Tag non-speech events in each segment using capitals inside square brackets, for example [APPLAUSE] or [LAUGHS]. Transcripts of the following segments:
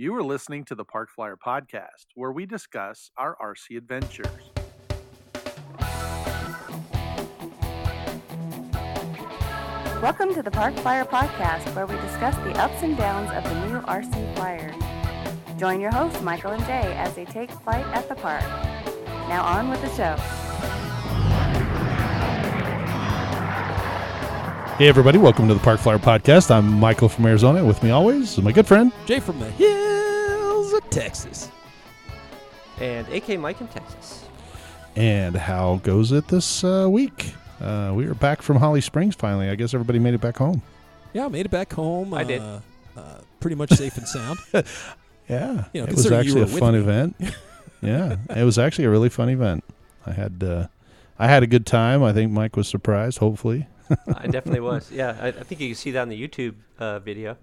You are listening to the Park Flyer Podcast, where we discuss our RC adventures. Welcome to the Park Flyer Podcast, where we discuss the ups and downs of the new RC Flyer. Join your hosts, Michael and Jay, as they take flight at the park. Now on with the show. Hey, everybody, welcome to the Park Flyer Podcast. I'm Michael from Arizona. With me always is my good friend. Jay from the hills of Texas. and AK Mike in Texas. And how goes it this uh, week? Uh, we are back from Holly Springs finally. I guess everybody made it back home. Yeah, I made it back home. I uh, did. Uh, pretty much safe and sound. [LAUGHS] Yeah. You know, it was considering you actually a fun me. event. [LAUGHS] yeah. It was actually a really fun event. I had uh, I had a good time. I think Mike was surprised, hopefully. I [LAUGHS] definitely was. Yeah, I, I think you can see that on the YouTube uh, video.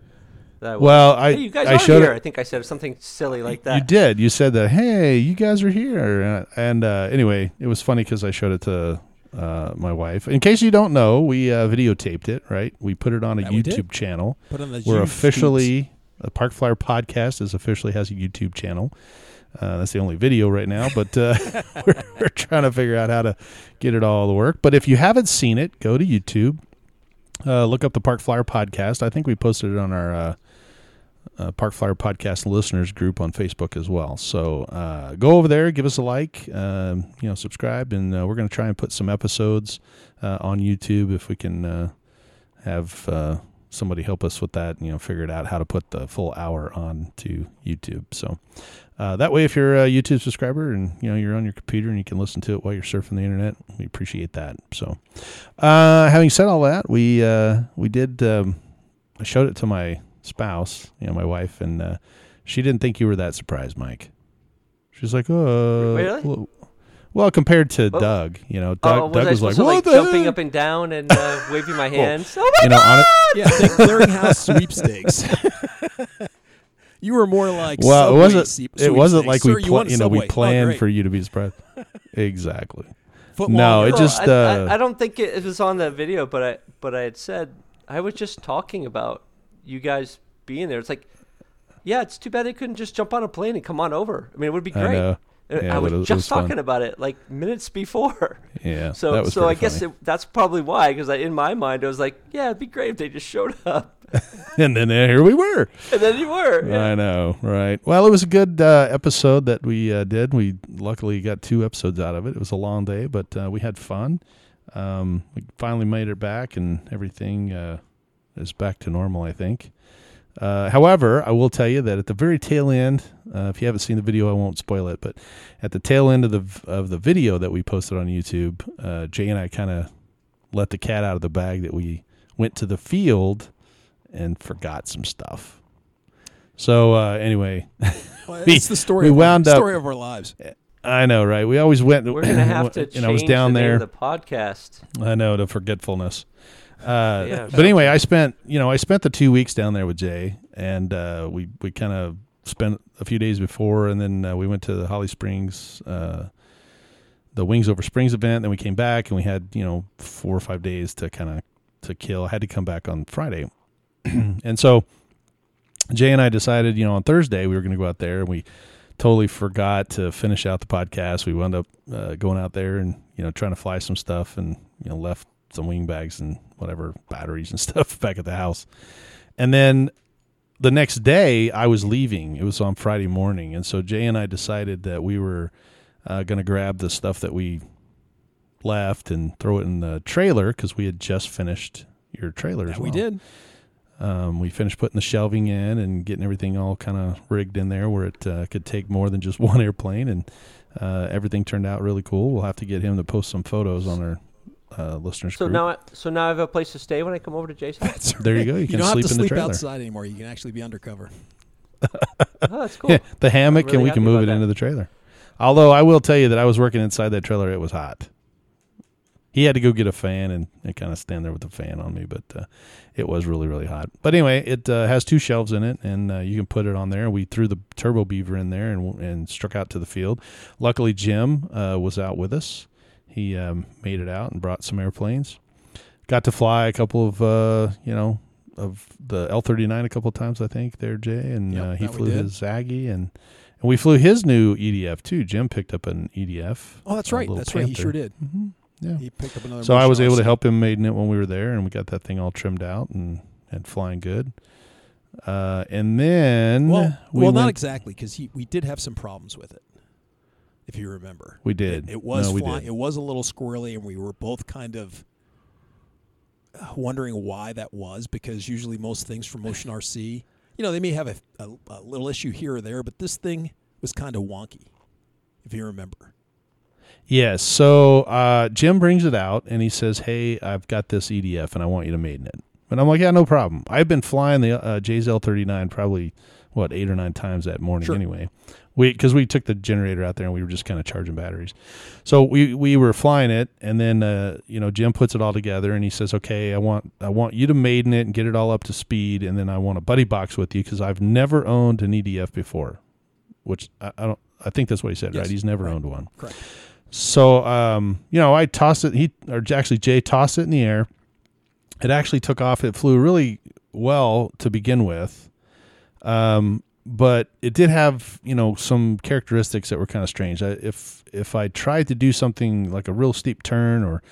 That I Well, I hey, you guys I are showed here. it. I think I said something silly like that. You did. You said that. Hey, you guys are here. Uh, And uh, anyway, it was funny because I showed it to uh, my wife. In case you don't know, we uh, videotaped it. Right? We put it on a That we. YouTube channel. Put on the We're YouTube officially the Park Flyer podcast is officially has a YouTube channel. Uh, that's the only video right now, but uh, [LAUGHS] we're, we're trying to figure out how to get it all to work. But if you haven't seen it, go to YouTube. Uh, look up the Park Flyer podcast. I think we posted it on our uh, Park Flyer podcast listeners group on Facebook as well. So uh, go over there, give us a like, um, you know, subscribe, and uh, we're going to try and put some episodes uh, on YouTube if we can uh, have somebody help us with that. You know, figure it out how to put the full hour on to YouTube. So that way, if you're a YouTube subscriber and you know you're on your computer and you can listen to it while you're surfing the internet, we appreciate that. So, having said all that, we we did. Um, I showed it to my spouse, you know, my wife, and uh, she didn't think you were that surprised, Mike. She's like, "Oh, Really? Well, well, compared to Well- Doug, you know, Doug, oh, was Doug was like, to, "What like the jumping heck?" up and down and uh, [LAUGHS] waving my hands? oh my you know, on it, Yeah, think clearinghouse sweepstakes. [LAUGHS] you were more like well, it wasn't. sweep- It wasn't like Sir, we, you pla- won a you know, we Subway. Oh, planned for you to be surprised. exactly. Foot No, it just, I, I- uh, I, don't think it, it was on that video, but I but I had said I was just talking about you guys being there. It's like, yeah, it's too bad they couldn't just jump on a plane and come on over. I mean, it would be I great. Uh, Yeah, I was was- just was fun. talking about it like minutes before. [LAUGHS] Yeah. So so I pretty guess it, that's probably why, because in my mind I was like, yeah, it'd be great if they just showed [LAUGHS] up, [LAUGHS] and then uh, here we were. and then you were. Yeah. I know, right? Well, it was a good uh, episode that we uh, did. We luckily got two episodes out of it. It was a long day, but uh, we had fun. Um, we finally made it back, and everything uh, is back to normal. I think. Uh, however, I will tell you that at the very tail end, uh, if you haven't seen the video, I won't spoil it. But at the tail end of the of the video that we posted on YouTube, uh, Jay and I kind of let the cat out of the bag that we went to the field and forgot some stuff. So uh, anyway, Well, [LAUGHS] we- it's the story. we of wound our, up- story of our lives. I know, right? We always went. We're gonna have [LAUGHS] to and change I was down the name there. of the podcast. I know the forgetfulness. Uh, Yeah, but anyway, I spent you know I spent the two weeks down there with Jay, and uh, we we kind of spent a few days before, and then uh, we went to the Holly Springs, uh, the Wings Over Springs event. Then we came back, and we had you know four or five days to kind of to kill. I had to come back on Friday, [CLEARS THROAT] and so Jay and I decided you know on Thursday we were going to go out there, and we totally forgot to finish out the podcast. We wound up uh, going out there and you know trying to fly some stuff, and you know left some wing bags and whatever batteries and [LAUGHS] stuff back at the house. And then the next day, I was leaving. It was on Friday morning, and so Jay and I decided that we were uh, going to grab the stuff that we left and throw it in the trailer because we had just finished your trailer. we did. Um, we finished putting the shelving in and getting everything all kind of rigged in there where it uh, could take more than just [LAUGHS] one airplane, and uh, everything turned out really cool. We'll have to get him to post some photos on our uh, listeners So group. now, I, so now I have a place to stay when I come over to Jason's. That's There you go. You can don't sleep have to in the sleep trailer. outside anymore. You can actually be undercover. [LAUGHS] oh, that's cool. Yeah, the hammock, really and we can move it that. into the trailer. Although I will tell you that I was working inside that trailer, it was hot. He had to go get a fan and, and kind of stand there with the fan on me, but uh, it was really really hot. But anyway, it uh, has two shelves in it, and uh, you can put it on there. We threw the turbo beaver in there and and struck out to the field. Luckily, Jim uh, was out with us. He um, made it out and brought some airplanes. Got to fly a couple of uh, you know of the L thirty nine a couple of times, I think. There, Jay, and Yep, uh, he flew his Aggie, and and we flew his new EDF too. Jim picked up an EDF. Oh, that's right. That's right. He sure did. hmm Yeah. He picked up another. So I was able to help him maiden it when we were there, and we got that thing all trimmed out and and flying good. Uh, and then Well, we well, not exactly because he we did have some problems with it. If you remember, We did. It, it was No, flying. did. It was a little squirrely, and we were both kind of uh, wondering why that was. Because usually most things from Motion RC, you know, they may have a, a, a little issue here or there, but this thing was kind of wonky. If you remember, Yes. So uh, Jim brings it out and he says, "Hey, I've got this EDF and I want you to maiden it." And I'm like, "Yeah, no problem." I've been flying the uh, J's L39 probably what eight or nine times that morning Sure. anyway. We because we took the generator out there and we were just kind of charging batteries. So we we were flying it and then uh, you know Jim puts it all together and he says, "Okay, I want I want you to maiden it and get it all up to speed and then I want a buddy box with you because I've never owned an EDF before." Which I, I don't. I think that's what he said, Yes, right? He's never right. owned one. correct? So, um, you know, I tossed it. He or actually Jay tossed it in the air. It actually took off. It flew really well to begin with, um, but it did have you know some characteristics that were kind of strange. I, if if I tried to do something like a real steep turn or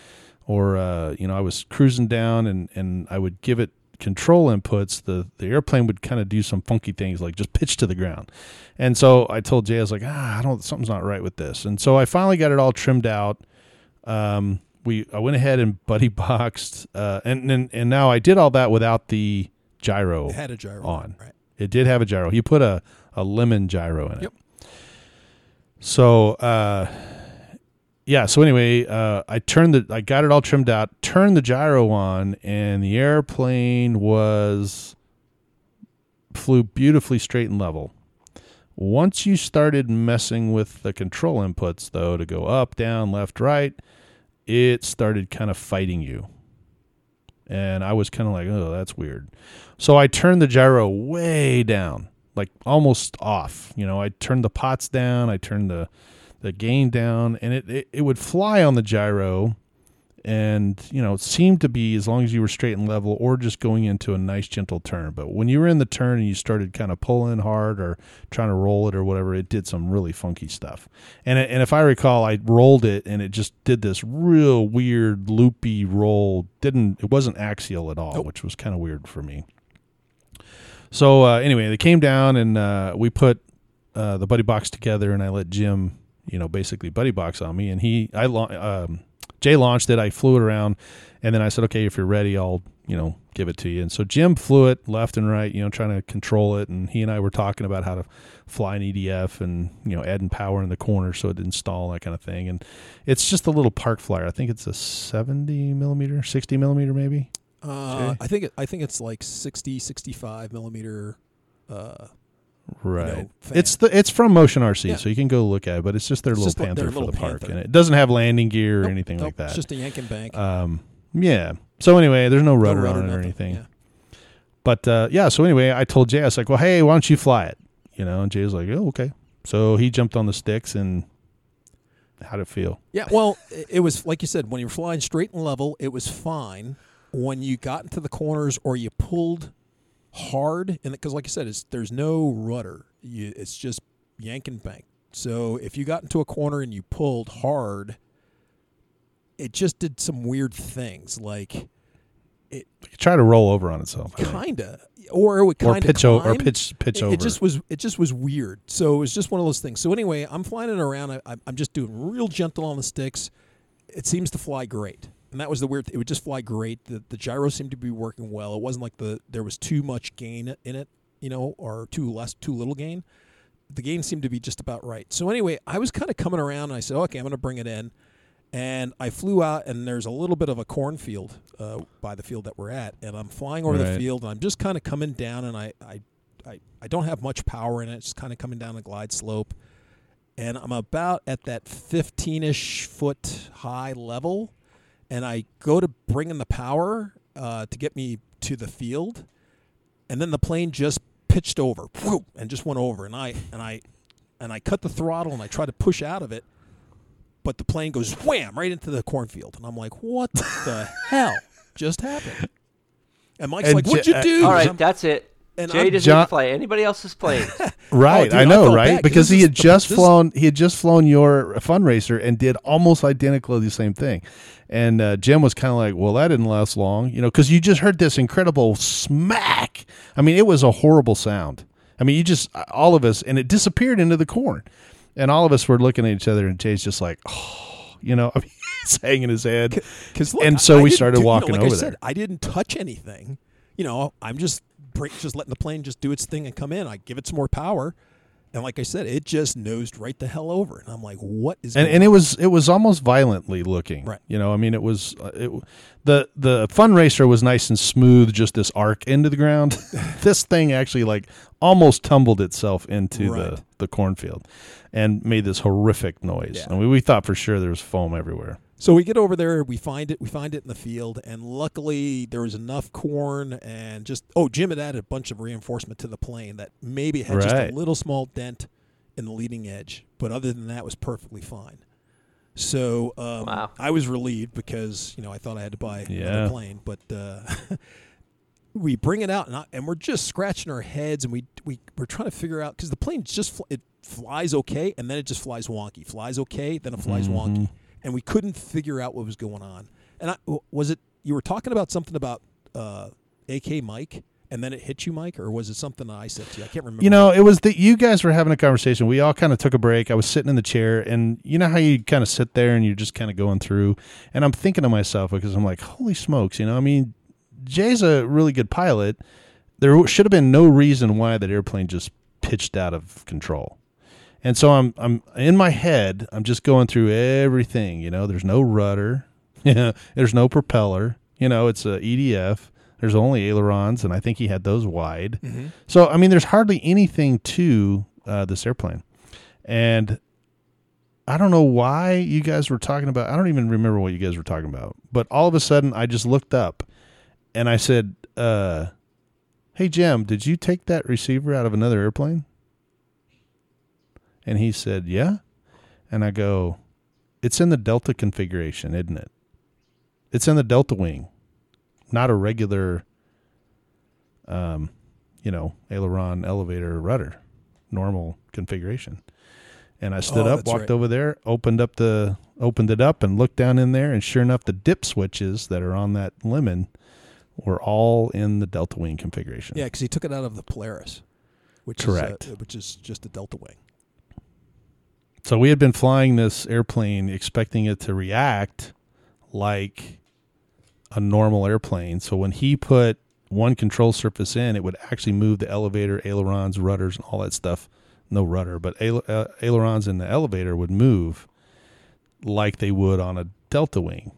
or uh, you know I was cruising down and and I would give it control inputs, the the airplane would kind of do some funky things like just pitch to the ground. And so I told Jay, I was like, ah, I don't, something's not right with this. And so I finally got it all trimmed out. Um, we, I went ahead and buddy [LAUGHS] boxed, uh, and, and, and now I did all that without the gyro. It had a gyro on. right? It did have a gyro. He put a, a lemon gyro in it. Yep. So, uh, yeah. So anyway, uh, I turned the, I got it all trimmed out, turned the gyro on, and the airplane was flew beautifully straight and level. Once you started messing with the control inputs, though, to go up, down, left, right, it started kind of fighting you. And I was kind of like, oh, that's weird. So I turned the gyro way down, like almost off. You know, I turned the pots down, I turned the the gain down, and it, it, it would fly on the gyro and you know it seemed to be as long as you were straight and level or just going into a nice gentle turn but when you were in the turn and you started kind of pulling hard or trying to roll it or whatever it did some really funky stuff and it, and if i recall i rolled it and it just did this real weird loopy roll didn't it wasn't axial at all Nope. which was kind of weird for me so uh, anyway they came down and uh, we put uh, the buddy box together and i let jim you know basically buddy box on me and he i um, Jay launched it. I flew it around, and then I said, "Okay, if you're ready, I'll you know give it to you." And so Jim flew it left and right, you know, trying to control it. And he and I were talking about how to fly an EDF and you know adding power in the corner so it didn't stall that kind of thing. And it's just a little park flyer. I think it's a 70 millimeter, 60 millimeter, maybe. Uh, I think it, I think it's like 60, 65 millimeter. Uh, Right. fan. it's the it's from Motion RC, Yeah. so you can go look at it. But it's just their It's little just panther their for little the park, and it doesn't have landing gear or nope, anything nope, like that. It's just a Yankin Bank. um, yeah. So anyway, there's no No rudder, rudder, on it or anything. Yeah. But uh, yeah, so anyway, I told Jay, I was like, well, hey, why don't you fly it? You know, and Jay was like, oh, okay. So he jumped on the sticks and how'd it feel? Yeah, well, it, it was like you said when you were flying straight and level, it was fine. When you got into the corners or you pulled hard, and because like I said, it's, there's no rudder, you, it's just yank and bank. So if you got into a corner and you pulled hard, it just did some weird things, like It tried to roll over on itself. Kinda, or it would kind of pitch o- or pitch pitch it, over. it just was it just was weird. So it was just one of those things. So anyway, I'm flying it around. I, I'm just doing real gentle on the sticks. It seems to fly great, and that was the weird. It would just fly great. The the gyro seemed to be working well. It wasn't like the there was too much gain in it, you know, or too less too little gain. The gain seemed to be just about right. So anyway, I was kind of coming around, and I said, okay, I'm going to bring it in. And I flew out, and there's a little bit of a cornfield uh, by the field that we're at, and I'm flying over the field, and I'm just kind of coming down, and I, I, I, I don't have much power in it. It's kind of coming down a glide slope, and I'm about at that 15ish foot high level, and I go to bring in the power uh, to get me to the field, and then the plane just pitched over, whoop, and just went over, and I and I and I cut the throttle and I try to push out of it, but the plane goes wham right into the cornfield, and I'm like, what the hell just happened? And Mike's And like, "What'd you uh, do?" All And right, I'm- that's it. And Jay I'm- doesn't John- even play. Anybody else is playing. [LAUGHS] Right, dude, I I know, felt right? bad 'cause Because this he is had the- just this- flown. He had just flown your FunRacer and did almost identically the same thing. And uh, Jim was kind of like, "Well, that didn't last long, you know, because you just heard this incredible smack. I mean, it was a horrible sound. I mean, you just all of us, and it disappeared into the corn, and all of us were looking at each other, and Jay's just like, "Oh, you know." I [LAUGHS] mean, he's hanging his head. Cause And so we started walking like over I said, there. I didn't touch anything. You know, I'm just break, just letting the plane just do its thing and come in. I give it some more power, and like I said, it just nosed right the hell over. And I'm like, what is? and and it was it was almost violently looking Right. you know i mean it was uh, it, the the FunRacer was nice and smooth just this arc into the ground [LAUGHS] this thing actually like almost tumbled itself into Right. the the cornfield and made this horrific noise Yeah. and we, we thought for sure there was foam everywhere So we get over there, we find it, we find it in the field, and luckily there was enough corn and just oh, Jim had added a bunch of reinforcement to the plane that maybe it had just a little small dent in the leading edge, but other than that, was perfectly fine. So um, Wow. I was relieved because you know I thought I had to buy Yeah. another plane, but uh, [LAUGHS] we bring it out and, I, and we're just scratching our heads and we we we're trying to figure out because the plane just fl- it flies okay and then it just flies wonky, flies okay, then it flies wonky, and we couldn't figure out what was going on. And I, was it you were talking about something about uh, AK Mike, and then it hit you, Mike, or was it something I said to you? I can't remember. you know it was that you guys were having a conversation. We all kind of took a break. I was sitting in the chair and you know how you kind of sit there and you're just kind of going through? And i'm thinking to myself because i'm like holy smokes you know? I mean jay's a really good pilot. There should have been no reason why that airplane just pitched out of control. And so i'm i'm in my head i'm just going through everything you know? There's no rudder yeah [LAUGHS] there's no propeller you know? It's a edf there's only ailerons and i think he had those wide. So I mean, there's hardly anything to uh, this airplane, and I don't know why you guys were talking about. I don't even remember what you guys were talking about. But all of a sudden, I just looked up, and I said, uh, "Hey Jim, did you take that receiver out of another airplane?" And he said, "Yeah," and I go, "It's in the Delta configuration, isn't it? It's in the Delta wing, not a regular." Um, you know, aileron, elevator, rudder, normal configuration. And I stood Oh, up, walked right. over there, opened up the opened it up and looked down in there and sure enough the dip switches that are on that lemon were all in the Delta Wing configuration. Yeah, because he took it out of the Polaris, which Correct. is uh, which is just a Delta wing. So we had been flying this airplane expecting it to react like a normal airplane. So when he put one control surface in, it would actually move the elevator, ailerons, rudders, and all that stuff. No rudder, but uh, ailerons in the elevator would move like they would on a Delta wing.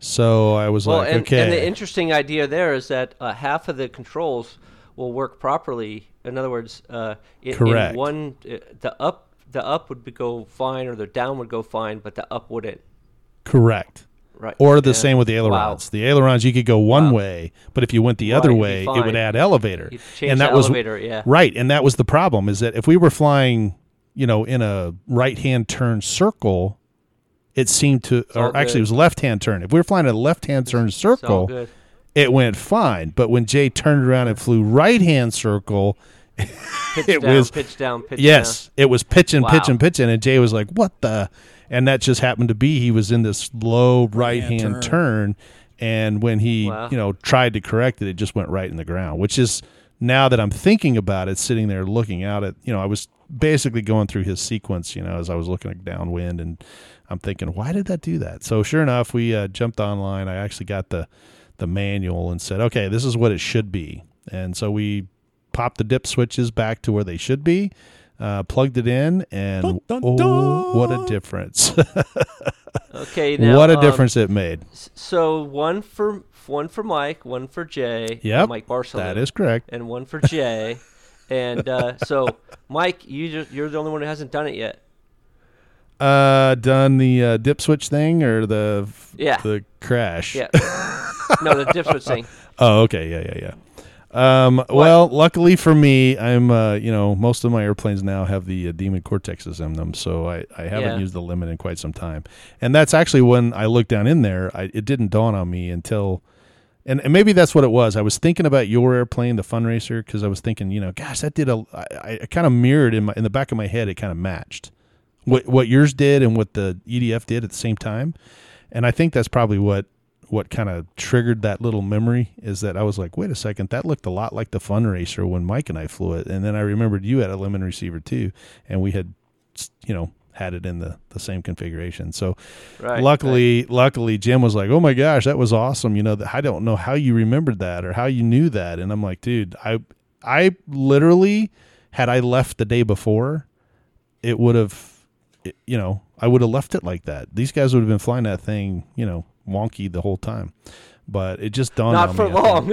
So I was Well, like, and, okay. and the interesting idea there is that uh, half of the controls will work properly. In other words, uh, in, in Correct. one uh, the up the up would be- go fine, or the down would go fine, but the up wouldn't. Correct. Right. Or the same with the Wow. ailerons. The ailerons you could go one Wow. way, but if you went the Right, other way, it would add elevator. And the that was elevator, yeah. right. And that was the problem is that if we were flying, you know, in a right hand turn circle, it seemed to, all or actually it was left hand turn. If we were flying a left hand turn circle, it went fine. But when Jay turned around and flew right hand circle, [LAUGHS] Pitch it down, was- pitch down, pitch yes, it was pitching, Wow. pitching, pitching, and Jay was like, "What the?" And that just happened to be he was in this low right hand Right-hand turn. and when he Wow. you know tried to correct it, it just went right in the ground. Which is now that I'm thinking about it, sitting there looking out at you know I was basically going through his sequence, you know, as I was looking at downwind, and I'm thinking, why did that do that? So sure enough, we uh, jumped online. I actually got the the manual and said, okay, this is what it should be, and so we popped the dip switches back to where they should be. Uh, plugged it in, and Dun, dun, oh, what a difference! [LAUGHS] Okay. Now, what a um, difference it made. So one for one for Mike, one for Jay. Yeah, Mike Barcelona. That is correct. and one for Jay. [LAUGHS] and uh, so, Mike, you just, you're the only one who hasn't done it yet. Uh, done the uh, dip switch thing or the Yeah. the crash. Yeah. no, the dip switch thing. [LAUGHS] Oh, okay. Yeah, yeah, yeah. Um, well, luckily for me, I'm uh, you know, most of my airplanes now have the uh, Demon Cortexes in them, so I, I haven't Yeah. used the Lemon in quite some time. And that's actually when I looked down in there, I, it didn't dawn on me until and, and maybe that's what it was. I was thinking about your airplane, the FunRacer, because I was thinking, you know, gosh, that did a. I, I kind of mirrored in my in the back of my head. It kind of matched what what yours did and what the EDF did at the same time, and I think that's probably what what kind of triggered that little memory is that I was like, wait a second, that looked a lot like the FunRacer when Mike and I flew it, and then I remembered you had a lemon receiver too, and we had, you know, had it in the, the same configuration. So Right. luckily, luckily Jim was like, "Oh my gosh, that was awesome!" You know, that I don't know how you remembered that or how you knew that, and I'm like, dude, I I literally had I left the day before, it would have, you know, I would have left it like that. These guys would have been flying that thing, you know, wonky the whole time. But it just dawned Not on for me. I think- long.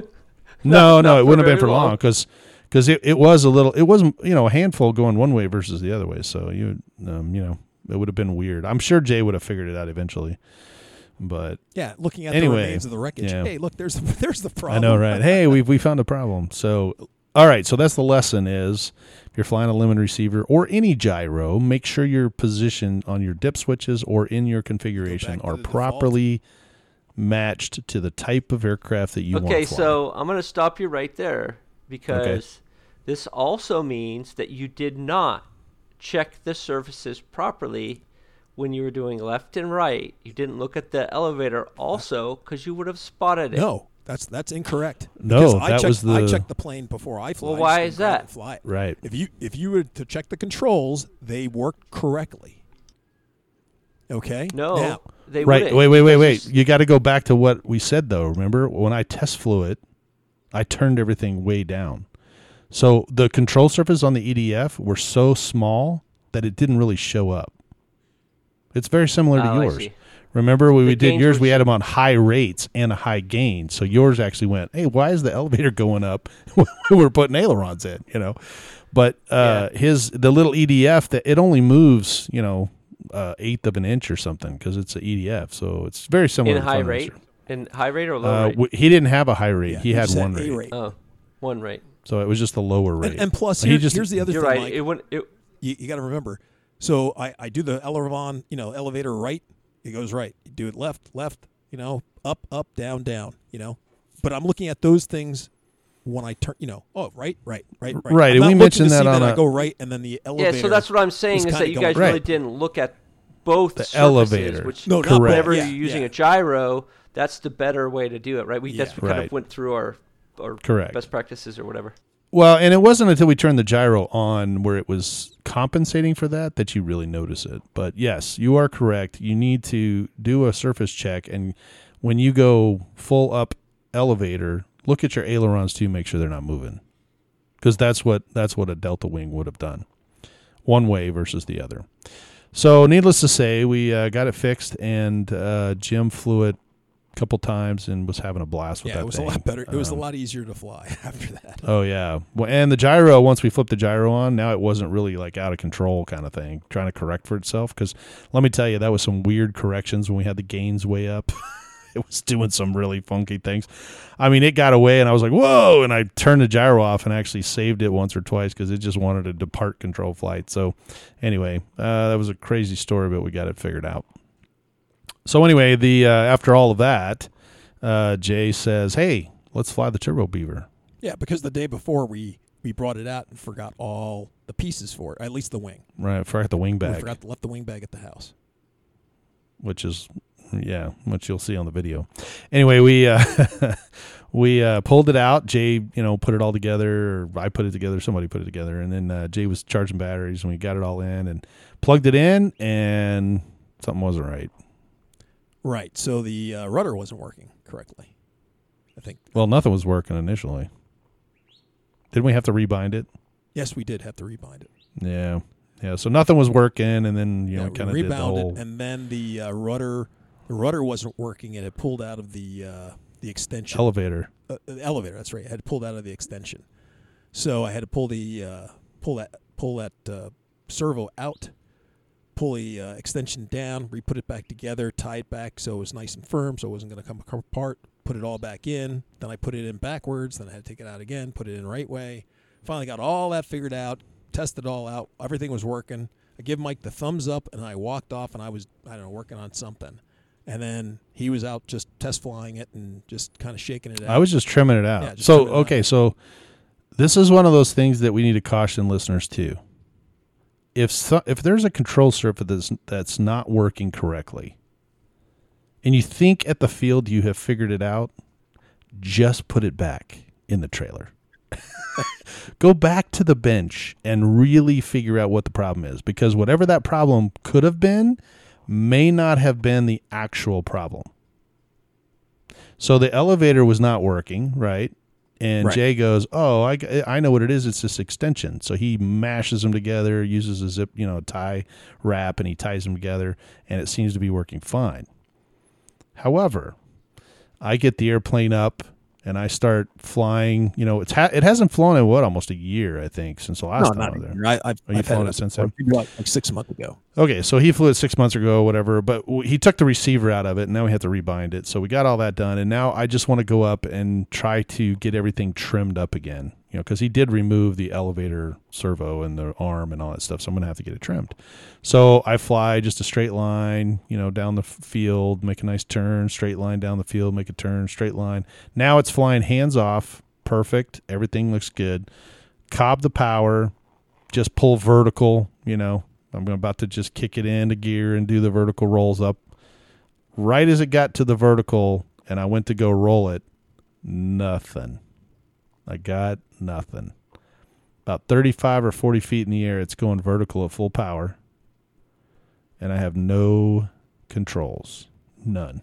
No, [LAUGHS] no, not it wouldn't have been for long long. because because it, it was a little it wasn't you know a handful going one way versus the other way. So you um, you know it would have been weird. I'm sure Jay would have figured it out eventually, but Yeah, looking at Anyway, the remains of the wreckage. yeah. Hey, look, there's [LAUGHS] there's the problem. I know, right? hey, we we found a problem. So all right, so that's the lesson is if you're flying a lemon receiver or any gyro, make sure your position on your dip switches or in your configuration are the default. properly matched to the type of aircraft that you want. Okay, so I'm going to stop you right there because this also means that you did not check the surfaces properly when you were doing left and right. You didn't look at the elevator also because you would have spotted it. No, that's that's incorrect. No, Because I checked, was the- I checked the plane before I fly. Well, why is that? Fly it. right. If you if you were to check the controls, they worked correctly. Okay. No, Now, they Right. wouldn't. Wait, wait, wait, wait. You got to go back to what we said though. Remember when I test flew it, I turned everything way down. So the control surface on the EDF were so small that it didn't really show up. It's very similar to Oh, I yours. Remember when The we did yours, we had them on high rates and a high gain. So yours actually went, hey, why is the elevator going up when [LAUGHS] we're putting ailerons in? You know, but uh, his the little EDF that it only moves, you know, uh, eighth of an inch or something because it's an EDF. So it's very similar in to high rate, Racer. In high rate or low Uh, rate. w- he didn't have a high rate. yeah, he had set one A rate. oh, one rate. So it was just the lower rate. And, and plus, He here- just- here's the other You're thing. right. Mike. It wouldn't. It, you, you got to remember. So I, I do the elevator, you know, elevator right. It goes right. You do it left, left. You know, up, up, down, down. You know, but I'm looking at those things when I turn. You know, oh right, right, right, right. Right, I'm and not we looking mentioned to that see on I a- go right, and then the yeah. elevator. So that's what I'm saying is is kinda that you going guys really right. didn't look at both The surfaces, elevator. Which No, not Correct. whenever Yeah, you're using yeah. a gyro, that's the better way to do it, right? We that's Yeah. we kind Right. of went through our our Correct. best practices or whatever. Well, and it wasn't until we turned the gyro on where it was compensating for that that you really notice it. But yes, you are correct. You need to do a surface check, and when you go full up elevator, look at your ailerons too. Make sure they're not moving, because that's what that's what a delta wing would have done, one way versus the other. So, needless to say, we uh, got it fixed, and uh, Jim flew it couple times and was having a blast with Yeah, that it was thing. a lot better. It was a Um, lot easier to fly [LAUGHS] after that. Oh yeah, well, and the gyro. Once we flipped the gyro on, now it wasn't really like out of control kind of thing, trying to correct for itself. Because let me tell you, that was some weird corrections when we had the gains way up. [LAUGHS] it was doing some really funky things. I mean, it got away, and I was like, "Whoa!" And I turned the gyro off and actually saved it once or twice because it just wanted to depart control flight. So, anyway, uh, that was a crazy story, but we got it figured out. So anyway, the uh, after all of that, uh, Jay says, "Hey, let's fly the Turbo Beaver." Yeah, because the day before we we brought it out and forgot all the pieces for it, at least the wing. Right, forgot the wing We bag, forgot to left the wing bag at the house. which is yeah, which you'll see on the video. Anyway, we uh, [LAUGHS] we uh, pulled it out. Jay, you know, put it all together. Or I put it together. Somebody put it together, and then uh, Jay was charging batteries, and we got it all in and plugged it in, and something wasn't right. Right. So the uh, rudder wasn't working correctly. I think. Well, nothing was working initially. Didn't we have to rebind it? Yes, we did have to rebind it. Yeah, yeah. So nothing was working, and then you know, Yeah, kind of we did the rebound whole. it, and then the uh, rudder, the rudder wasn't working, and it pulled out of the uh, the extension. elevator. uh, the elevator. That's right. I had pulled out of the extension, so I had to pull the uh, pull that pull that uh, servo out, pull the uh, extension down, re put it back together, tie it back so it was nice and firm, so it wasn't going to come apart. Put it all back in. Then I put it in backwards. Then I had to take it out again. Put it in right way. Finally got all that figured out. Tested it all out. Everything was working. I give Mike the thumbs up, and I walked off, and I was I don't know working on something. and then he was out just test flying it and just kind of shaking it out. I was just trimming it out. Yeah, so it out. okay, so this is one of those things that we need to caution listeners to. If so, if there's a control surface that's that's not working correctly, and you think at the field you have figured it out, just put it back in the trailer. [LAUGHS] Go back to the bench and really figure out what the problem is because whatever that problem could have been may not have been the actual problem. So the elevator was not working, right? And Right. Jay goes, "Oh, I, I know what it is. It's this extension." So he mashes them together, uses a zip, you know, tie wrap, and he ties them together, and it seems to be working fine. However, I get the airplane up and I start flying. You know, it's ha- it hasn't flown in what almost a year, I think, since the last no, time not I was there. I, I've, Oh, you've I've flown it it since then? like, like six months ago. Okay, so he flew it six months ago, whatever. But w- he took the receiver out of it, and now we have to rebind it. So we got all that done, and now I just want to go up and try to get everything trimmed up again. Know, because he did remove the elevator servo and the arm and all that stuff, so I'm gonna have to get it trimmed. So I fly just a straight line, you know, down the field, make a nice turn, straight line down the field, make a turn, straight line. Now it's flying hands off, perfect. Everything looks good. Cob the power, just pull vertical, you know. I'm about to just kick it into gear and do the vertical rolls up. Right as it got to the vertical and I went to go roll it, nothing. I got nothing. About 35 or 40 feet in the air, it's going vertical at full power. And I have no controls. None.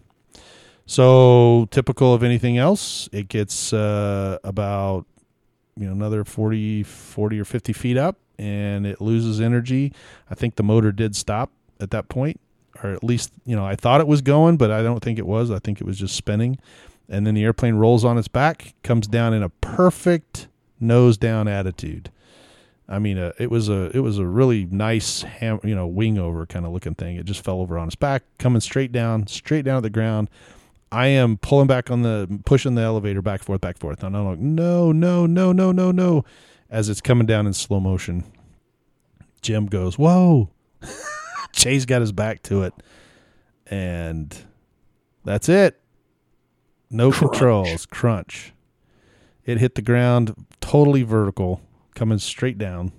So, typical of anything else, it gets uh, about you know another 40 40 or 50 feet up and it loses energy i think the motor did stop at that point or at least you know i thought it was going but i don't think it was i think it was just spinning and then the airplane rolls on its back comes down in a perfect nose down attitude i mean uh, it was a it was a really nice ham, you know wing over kind of looking thing it just fell over on its back coming straight down straight down to the ground I am pulling back on the pushing the elevator back forth, back forth. And I'm like, no, no, no, no, no, no. As it's coming down in slow motion. Jim goes, Whoa. [LAUGHS] Jay's got his back to it. And that's it. No Crunch. controls. Crunch. It hit the ground totally vertical, coming straight down.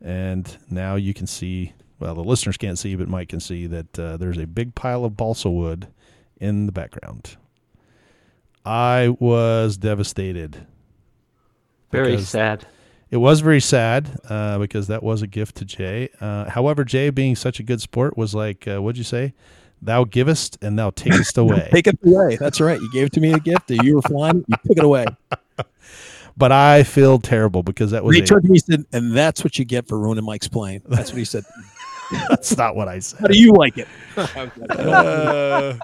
And now you can see, well, the listeners can't see, but Mike can see that uh, there's a big pile of balsa wood in the background. I was devastated. Very sad. It was very sad uh, because that was a gift to Jay. Uh, however, Jay, being such a good sport, was like, uh, "What'd you say? Thou givest, and thou takest away." [LAUGHS] Take it away. That's right. You gave it to me a gift. You were flying. You took it away. [LAUGHS] but I feel terrible because that was He a, turned to and said, and that's what you get for ruining Mike's plane. That's what he said. [LAUGHS] that's not what I said. How do you like it? Uh,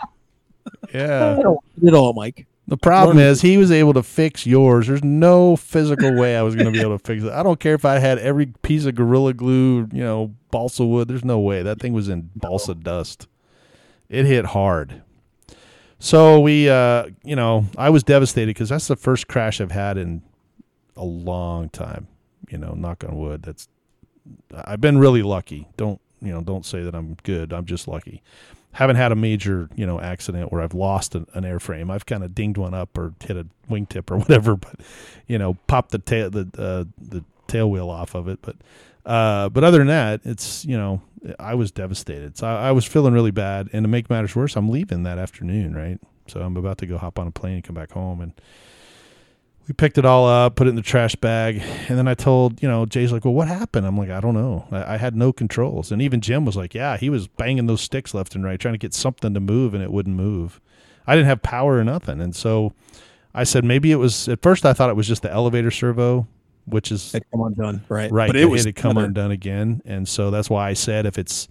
yeah. I don't like it all, Mike. The problem is he was able to fix yours. There's no physical way I was going to be able to fix it. I don't care if I had every piece of gorilla glue, you know, balsa wood. There's no way that thing was in balsa dust. It hit hard. So we, uh, you know, I was devastated because that's the first crash I've had in a long time. You know, knock on wood. That's I've been really lucky. Don't you know? Don't say that I'm good. I'm just lucky haven't had a major you know accident where I've lost an, an airframe. I've kind of dinged one up or hit a wingtip or [LAUGHS] whatever, but you know popped the tail the uh, the tail wheel off of it. But uh, but other than that, it's you know I was devastated. So I, I was feeling really bad. And to make matters worse, I'm leaving that afternoon, right? So I'm about to go hop on a plane and come back home and. We picked it all up, put it in the trash bag, and then I told, you know, Jay's like, "Well, what happened?" I'm like, "I don't know. I, I had no controls." And even Jim was like, "Yeah, he was banging those sticks left and right, trying to get something to move, and it wouldn't move. I didn't have power or nothing." And so I said, maybe it was. At first, I thought it was just the elevator servo, which is It come undone, right? right. But it it was had come another- undone again, and so that's why I said if it's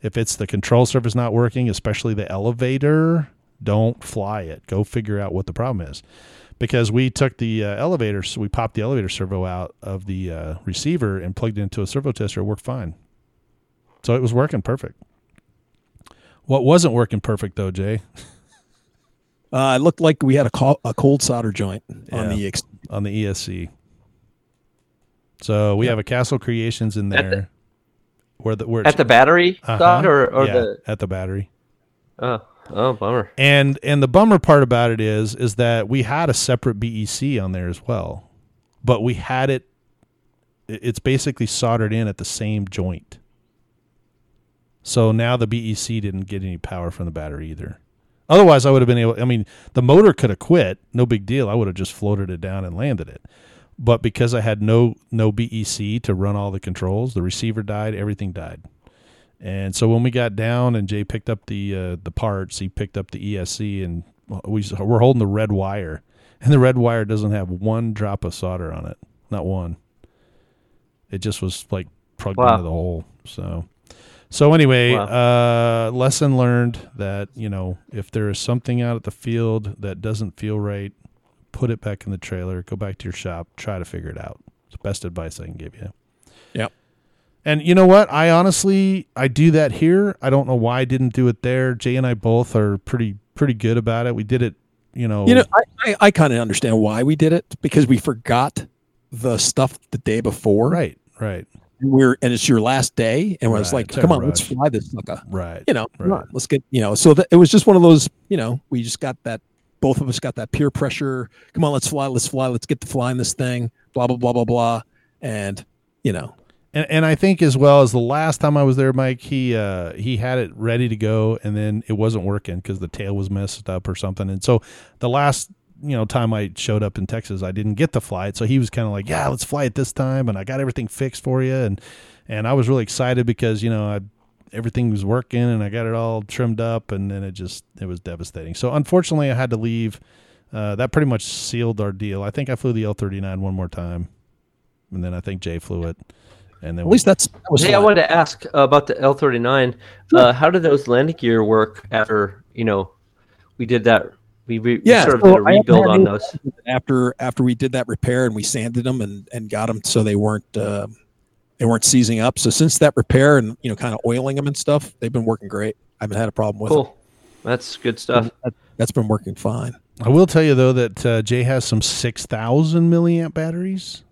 if it's the control surface not working, especially the elevator, don't fly it. Go figure out what the problem is. Because we took the uh, elevator, so we popped the elevator servo out of the uh, receiver and plugged it into a servo tester. It worked fine. So it was working perfect. What wasn't working perfect though, Jay, Uh, it looked like we had a, co- a cold solder joint on Yeah. the ex- on the ESC. So we have a Castle Creations in the- there, where the where At the battery Uh-huh. side or, or yeah, the at the battery. oh Oh, bummer. And and the bummer part about it is is that we had a separate BEC on there as well, but we had it. It's basically soldered in at the same joint. So now the BEC didn't get any power from the battery either. Otherwise, I would have been able. I mean, the motor could have quit, no big deal. I would have just floated it down and landed it. But because I had no no BEC to run all the controls, the receiver died, everything died. And so when we got down and Jay picked up the uh, the parts, he picked up the ESC, and we we're holding the red wire, and the red wire doesn't have one drop of solder on it, not one. It just was like plugged Wow. into the hole. So, so anyway, Wow. uh, lesson learned that you know if there is something out at the field that doesn't feel right, put it back in the trailer, go back to your shop, try to figure it out. It's the best advice I can give you. Yep. And you know what? I honestly I do that here. I don't know why I didn't do it there. Jay and I both are pretty pretty good about it. We did it, you know. You know, I, I, I kind of understand why we did it because we forgot the stuff the day before. right, right, And we're and it's your last day, and Right, like, it's a come on, let's fly this sucker. right. You know, come Right. on, let's get you know. So that, it was just one of those. You know, we just got that. Both of us got that peer pressure. Come on, let's fly. Let's fly. Let's get to flying this thing. Blah blah blah blah blah. And you know, And and I think as well as the last time I was there, Mike, he uh he had it ready to go, and then it wasn't working because the tail was messed up or something. And so the last you know time I showed up in Texas, I didn't get to fly it. So he was kind of like, "Yeah, let's fly it this time," and I got everything fixed for you, and and I was really excited because you know I everything was working and I got it all trimmed up, and then it just it was devastating. So unfortunately, I had to leave. Uh, that pretty much sealed our deal. I think I flew the L thirty nine one more time, and then I think Jay flew it, and then at least that's that was Hey, I wanted to ask about the L39. Uh, how did those landing gear work after you know we did that? We, re- we Yeah, sort of so did a I haven't rebuild on those. after after we did that repair and we sanded them and and got them so they weren't uh, they weren't seizing up. So since that repair and you know kind of oiling them and stuff, they've been working great. I haven't had a problem with them. Cool. That's good stuff. That, that's been working fine. I will tell you though that uh, Jay has some six thousand milliamp batteries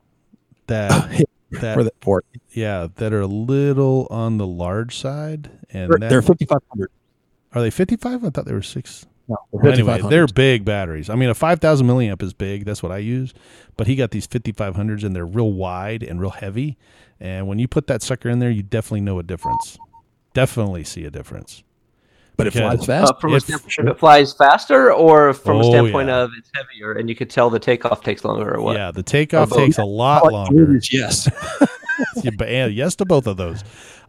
that [LAUGHS] that for the for it. yeah that are a little on the large side, and They're, that, they're 5500. are they fifty five? I thought they were six. No, Well, anyway, they're big batteries. I mean, a five thousand milliamp is big. That's what I use. But he got these fifty five hundreds, and they're real wide and real heavy. And when you put that sucker in there, you definitely know a difference. Definitely see a difference. but it flies fast. Uh, from a standpoint of it flies faster, or from Oh, a standpoint yeah. of it's heavier, and you could tell the takeoff takes longer, or what? Yeah, the takeoff takes a lot longer. yes. [LAUGHS] [LAUGHS] Yeah, yes to both of those.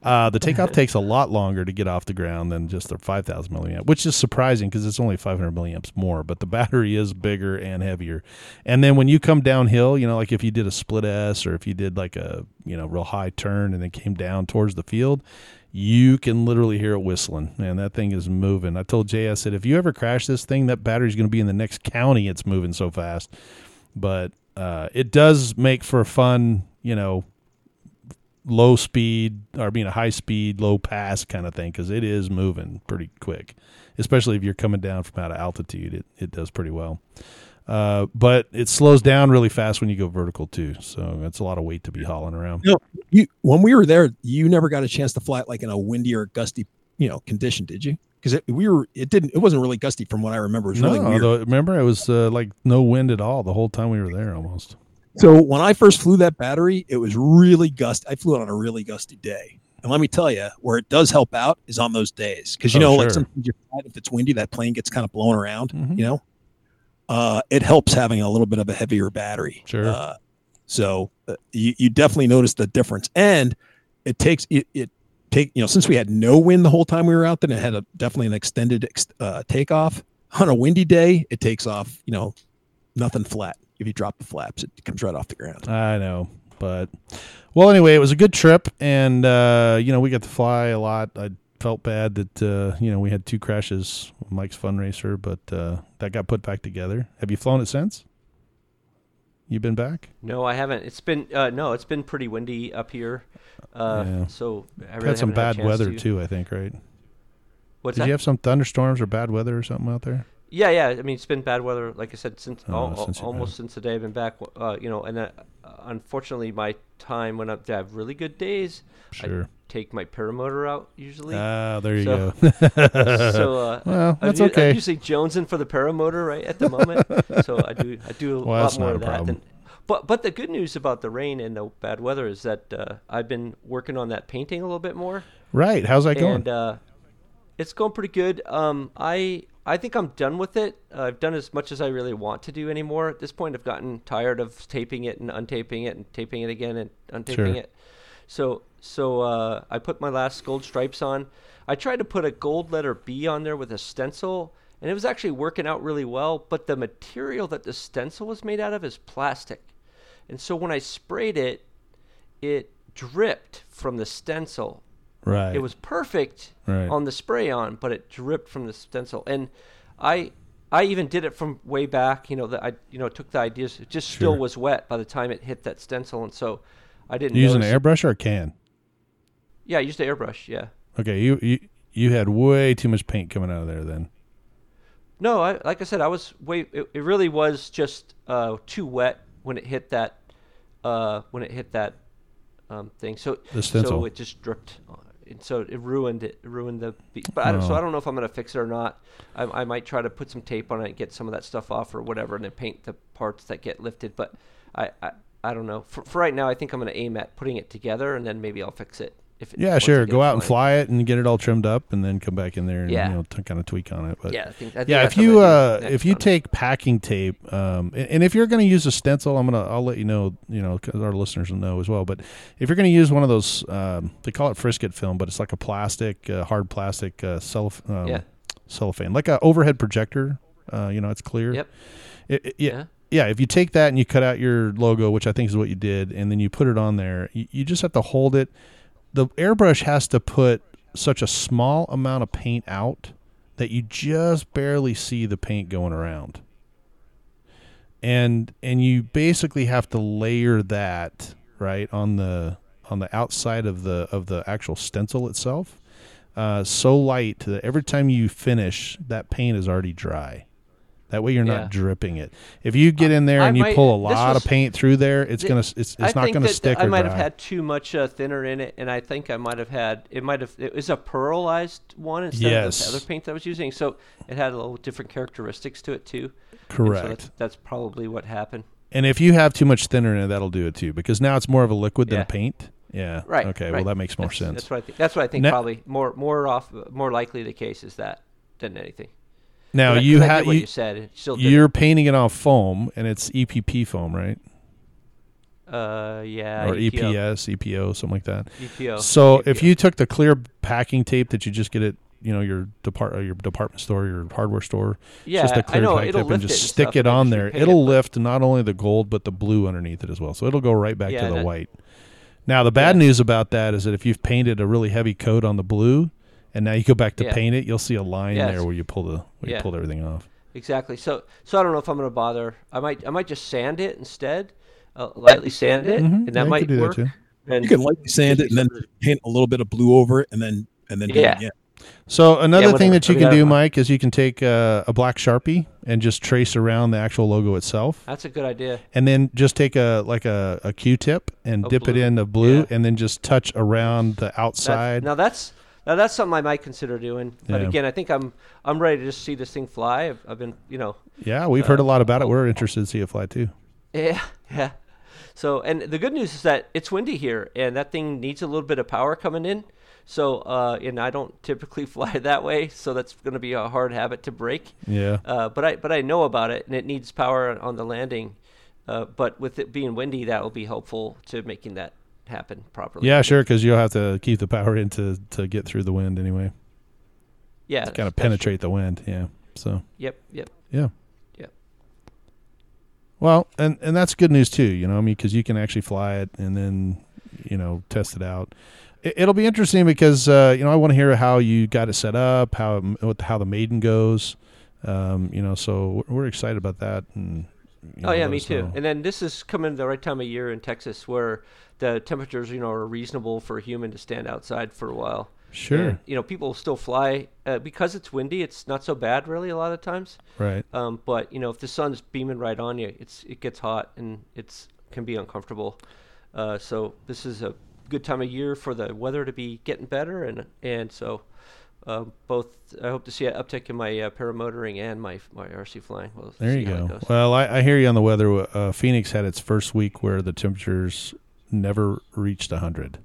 Uh, the takeoff [LAUGHS] takes a lot longer to get off the ground than just the 5,000 milliamp, which is surprising because it's only 500 milliamps more, but the battery is bigger and heavier. And then when you come downhill, you know, like if you did a split S or if you did like a, you know, real high turn and then came down towards the field, you can literally hear it whistling. Man, that thing is moving. I told Jay, I said, if you ever crash this thing, that battery's going to be in the next county. It's moving so fast. But uh, it does make for a fun, you know, low speed or being a high speed, low pass kind of thing because it is moving pretty quick, especially if you're coming down from out of altitude. It it does pretty well, uh, but it slows down really fast when you go vertical too. So that's a lot of weight to be hauling around. No, you when we were there, you never got a chance to fly it like in a windy or gusty, you know, condition, did you? Because we were, it didn't, it wasn't really gusty from what I remember. It was really no, weird. although remember it was uh, like no wind at all the whole time we were there almost. So when I first flew that battery, it was really gusty. I flew it on a really gusty day. And let me tell you, where it does help out is on those days. Because, you Oh, know, like sometimes if it's windy, that plane gets kind of blown around, Mhm. you know? Uh, it helps having a little bit of a heavier battery. Sure. Uh, so uh, you, you definitely notice the difference. And it takes, it, it take, you know, since we had no wind the whole time we were out there, and it had a definitely an extended ex- uh, takeoff. On a windy day, it takes off, you know, nothing flat. If you drop the flaps, it comes right off the ground. I know, but well, anyway, it was a good trip, and uh, you know we got to fly a lot. I felt bad that uh, you know we had two crashes, with Mike's FunRacer, but uh, that got put back together. Have you flown it since? You've been back? No, I haven't. It's been uh, no, it's been pretty windy up here. Uh, Yeah. So I really had some haven't had bad weather to. too, I think, right? What's Did that? you have some thunderstorms or bad weather or something out there? Yeah, yeah. I mean, it's been bad weather, like I said, since, Oh, al- al- since almost since the day I've been back. Uh, you know, and uh, unfortunately, my time when I have really good days, Sure. I take my paramotor out usually. Ah, there you So- go. [LAUGHS] so [LAUGHS] uh, Well, I'm that's okay. I'm usually jonesing for the paramotor right at the moment. [LAUGHS] so I do I do a Well, lot more of that. Than, but but the good news about the rain and the bad weather is that uh, I've been working on that painting a little bit more, right. How's that going? and uh, it's going pretty good. Um, I I think I'm done with it. Uh, I've done as much as I really want to do anymore. At this point, I've gotten tired of taping it and untaping it and taping it again and untaping Sure. it. So so uh, I put my last gold stripes on. I tried to put a gold letter B on there with a stencil, and it was actually working out really well. But the material that the stencil was made out of is plastic, and so when I sprayed it, it dripped from the stencil right. it was perfect Right. on the spray on, but it dripped from the stencil. And I I even did it from way back, you know, that I you know took the ideas it just still was wet by the time it hit that stencil and so I didn't You use an airbrush or a can? Yeah, I used the airbrush, yeah. Okay, you you you had way too much paint coming out of there then. No, I like I said I was way it, it really was just uh too wet when it hit that uh when it hit that um thing. So The stencil. so it just dripped and so it ruined it, it ruined the be- but I don't, so Oh. I don't know if I'm gonna fix it or not. I, I might try to put some tape on it and get some of that stuff off or whatever, and then paint the parts that get lifted. But I I, I don't know. For, for right now, I think I'm gonna aim at putting it together, and then maybe I'll fix it. If Yeah, sure. Go out and fly it and get it all trimmed up, and then come back in there and Yeah. you know t- kind of tweak on it. But Yeah, I think, I think yeah, if you uh, if you on it. take packing tape, um, and, and if you're going to use a stencil, I'm gonna I'll let you know, you know, because our listeners will know as well. But if you're going to use one of those, um, they call it frisket film, but it's like a plastic, uh, hard plastic uh, cellof- um, Yeah. cellophane, like a overhead projector. Uh, you know, it's clear. Yep. It- it- yeah. Yeah. Yeah, if you take that and you cut out your logo, which I think is what you did, and then you put it on there, you, you just have to hold it. The airbrush has to put such a small amount of paint out that you just barely see the paint going around. And and you basically have to layer that right on the on the outside of the of the actual stencil itself. Uh, so light that every time you finish, that paint is already dry. That way, you're Yeah. not dripping it. If you get in there I and you might- pull a lot was- of paint through there, it's Th- gonna it's it's I not gonna stick I might dry. have had too much uh, thinner in it, and I think I might have had it might have it was a pearlized one instead Yes. of the other paint that I was using, so it had a little different characteristics to it too. And so Correct. that's, that's probably what happened. And if you have too much thinner in it, that'll do it too, because now it's more of a liquid than Yeah. a paint. Yeah. Right. Okay. right. Well, that makes more That's- sense. That's what I think. That's what I think. Probably more more off more likely the case is that than anything. Now you have what you, you said you're painting it on foam, and it's EPP foam, right? Uh, yeah. or EPO. EPS, EPO, something like that. EPO. So if you took the clear packing tape that you just get at you know your depart uh, your department store, your hardware store, yeah, just a clear know tape and just it and stick stuff it on there, it'll it, lift not only the gold but the blue underneath it as well. So it'll go right back Yeah, to the white. Now the bad Yeah. news about that is that if you've painted a really heavy coat on the blue, and now you go back to Yeah. paint it, you'll see a line Yes. there where you pull the where you pulled everything off. Exactly. So so I don't know if I'm going to bother. I might I might just sand it instead, uh, lightly sand it, Mhm. and that you might do that work. too. And You can lightly sand it and then paint a little bit of blue over it, and then and then do Yeah. So another thing that you can do. Mike, is you can take uh, a black sharpie and just trace around the actual logo itself, that's a good idea. and then just take a like a, a Q-tip and A dip it in the blue, Yeah. and then just touch around the That's, outside. now that's now that's something I might consider doing. But Yeah. again, I think I'm I'm ready to just see this thing fly. I've, I've been you know yeah, we've heard a uh, lot about it. We're interested to see it fly too. Yeah, [LAUGHS] yeah. So, and the good news is that it's windy here, and that thing needs a little bit of power coming in. So, uh, and I don't typically [LAUGHS] fly that way, so that's going to be a hard habit to break. Yeah. Uh, but I, but I know about it, and it needs power on the landing. Uh, but with it being windy, that will be helpful to making that happen properly. Yeah, sure, because you'll have to keep the power in to, to get through the wind anyway. Yeah. To kind of penetrate the wind. Yeah. So Yep. Yep. yeah. Yep. Well, and and that's good news too. You know, I mean, because you can actually fly it and then you know test it out. It, it'll be interesting because uh, you know I want to hear how you got it set up, how it, what- how the maiden goes. Um, you know, so we're, we're excited about that, and you oh yeah, me too. know. And then this is coming the right time of year in Texas where the temperatures, you know, are reasonable for a human to stand outside for a while. Sure. And, you know, people still fly uh, because it's windy. It's not so bad, really, a lot of times. Right. Um, but you know, if the sun's beaming right on you, it's it gets hot and it's can be uncomfortable. Uh, so this is a good time of year for the weather to be getting better, and and so uh, both I hope to see an uptick in my uh, paramotoring and my my RC flying. We'll There you go. Well, I, I hear you on the weather. Uh, Phoenix had its first week where the temperatures never reached 100.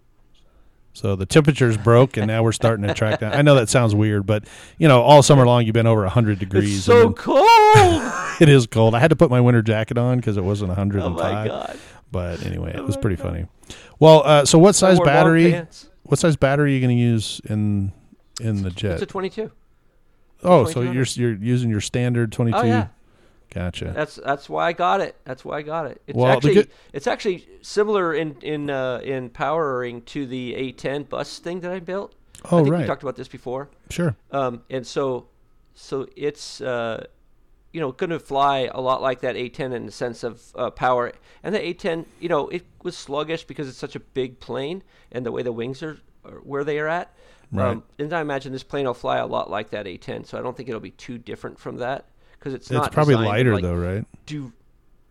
So the temperatures broke, and now we're starting to track down. I know that sounds weird, but you know, all summer long you've been over 100 degrees. It's so and cold. [LAUGHS] it is cold. I had to put my winter jacket on because it wasn't oh 105. my god! But anyway, it Oh was pretty funny. Well, uh, so what size battery? What size battery are you going to use in in the jet? It's a 22. oh, so you're you're using your standard 22. Oh yeah. Gotcha. That's that's why I got it. That's why I got it. It's Well, actually good- it's actually similar in in uh, in powering to the A10 bus thing that I built. oh I think right. we talked about this before. sure. Um, and so so it's uh, you know going to fly a lot like that A10 in the sense of uh, power. And the A10, you know, it was sluggish because it's such a big plane and the way the wings are, are where they are at. Right. Um, and I imagine this plane will fly a lot like that A10. So I don't think it'll be too different from that because it's, It's not probably designed to, lighter like, though, right? do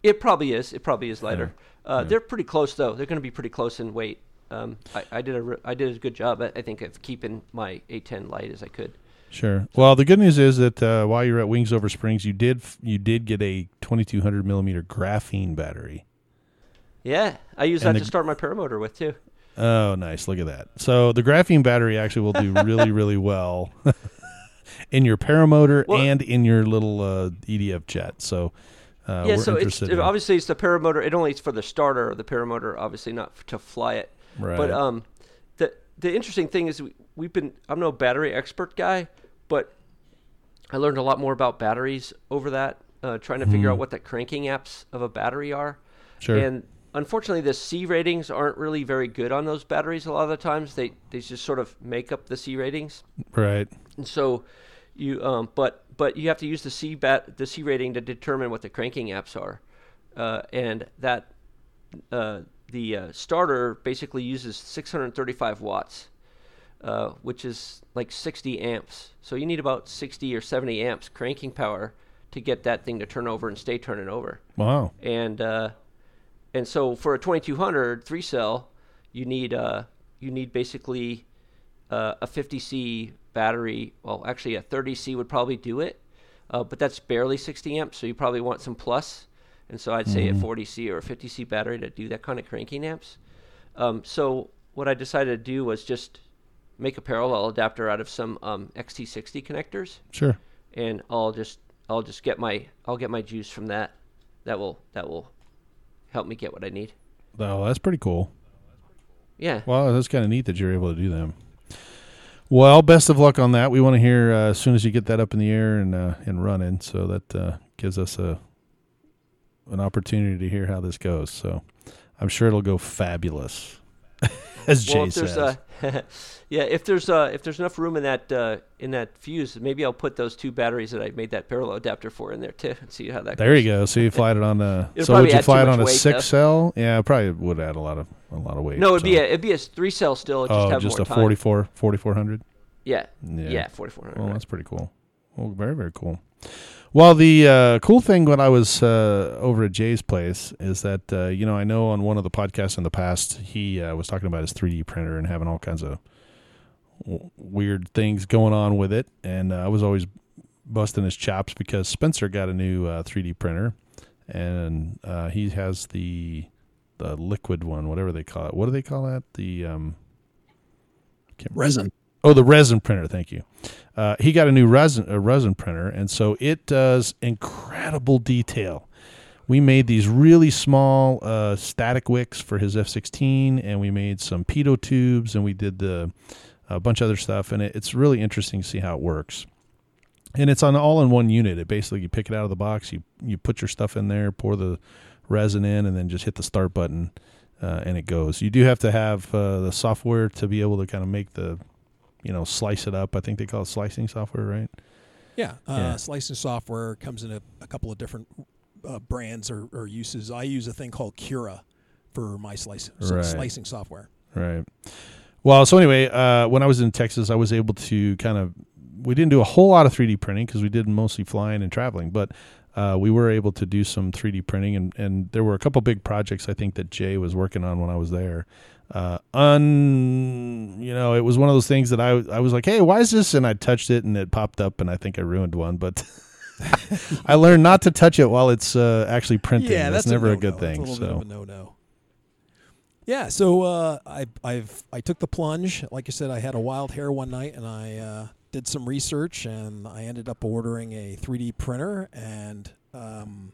it probably is it probably is lighter uh, Yeah. they're pretty close though they're going to be pretty close in weight um, I, I did a re- I did a good job I, I think of keeping my A10 light as I could Sure. Well, the good news is that uh, while you're at Wings Over Springs, you did you did get a 2200 millimeter graphene battery. yeah I use And that the- to start my paramotor with too Oh, nice! Look at that. So the graphene battery actually will do really, [LAUGHS] really well [LAUGHS] in your paramotor Well- and in your little uh, EDF jet. So uh, yeah so it's obviously it's the paramotor it only it's for the starter of the paramotor obviously not f- to fly it right. But um, the the interesting thing is we, we've been I'm no battery expert guy, but I learned a lot more about batteries over that, uh, trying to figure out what the cranking amps of a battery are. Sure. And unfortunately, the C ratings aren't really very good on those batteries. A lot of the times, they they just sort of make up the C ratings, right. and so you um, but but you have to use the C bat the C rating to determine what the cranking amps are, uh, and that uh, the uh, starter basically uses 635 watts, uh, which is like 60 amps. So you need about 60 or 70 amps cranking power to get that thing to turn over and stay turning over. Wow. And uh, and so for a 2200 three cell, you need uh, you need basically uh, a 50C battery. Well, actually, a 30C would probably do it, uh, but that's barely 60 amps. So you probably want some plus. And so I'd say a 40C or a 50C battery to do that kind of cranking amps. Um, so what I decided to do was just make a parallel adapter out of some um, XT60 connectors, Sure. and I'll just I'll just get my I'll get my juice from that. That will that will help me get what I need. Oh, that's pretty cool. Yeah. Well, that's kind of neat that you're able to do them. Well, best of luck on that. We want to hear uh, as soon as you get that up in the air and uh, and running, so that uh, gives us a an opportunity to hear how this goes. So I'm sure it'll go fabulous, [LAUGHS] as Jay well, if there's says. uh, [LAUGHS] yeah, if there's uh, if there's enough room in that uh, in that fuse, maybe I'll put those two batteries that I made that parallel adapter for in there too, and see how that. there goes. you go. So you fly it on the. [LAUGHS] It'll so would you fly it on a six though. cell? Yeah, it probably would add a lot of a lot of weight. No, it'd be a it'd be a three cell still. It just oh, just more a time. 44 4400. Yeah, Yeah. yeah, forty four hundred. Well, that's pretty cool. Well, very very cool. Well, the uh, cool thing when I was uh, over at Jay's place is that uh, you know I know on one of the podcasts in the past he uh, was talking about his 3D printer and having all kinds of w- weird things going on with it, and uh, I was always busting his chops because Spencer got a new uh, 3D printer, and uh, he has the the liquid one, whatever they call it. What do they call that? The um, Resin. Oh, the resin printer. Thank you. Uh, he got a new resin a resin printer, and so it does incredible detail. We made these really small uh, static wicks for his F16, and we made some pitot tubes, and we did the a bunch of other stuff. And it, it's really interesting to see how it works. And it's on all in one unit. It basically you pick it out of the box, you you put your stuff in there, pour the resin in, and then just hit the start button, uh, and it goes. You do have to have uh, the software to be able to kind of make the you know, slice it up. I think they call it slicing software, right? Yeah, uh, Yeah. slicing software comes in a, a couple of different uh, brands or, or uses. I use a thing called Cura for my slice, Right. slicing software. Right. Well, so anyway, uh, when I was in Texas, I was able to kind of. We didn't do a whole lot of 3D printing because we did mostly flying and traveling, but uh, we were able to do some 3D printing, and, and there were a couple big projects I think that Jay was working on when I was there. Uh, un, you know, it was one of those things that I I was like, hey, why is this? And I touched it, and it popped up, and I think I ruined one, but. [LAUGHS] I learned not to touch it while it's uh, actually printing. Yeah, that's, that's never a, no-no. good That's thing. a little so a no-no. Yeah, so uh, I I've I took the plunge. Like I said, I had a wild hair one night, and I uh, did some research, and I ended up ordering a 3D printer, and um,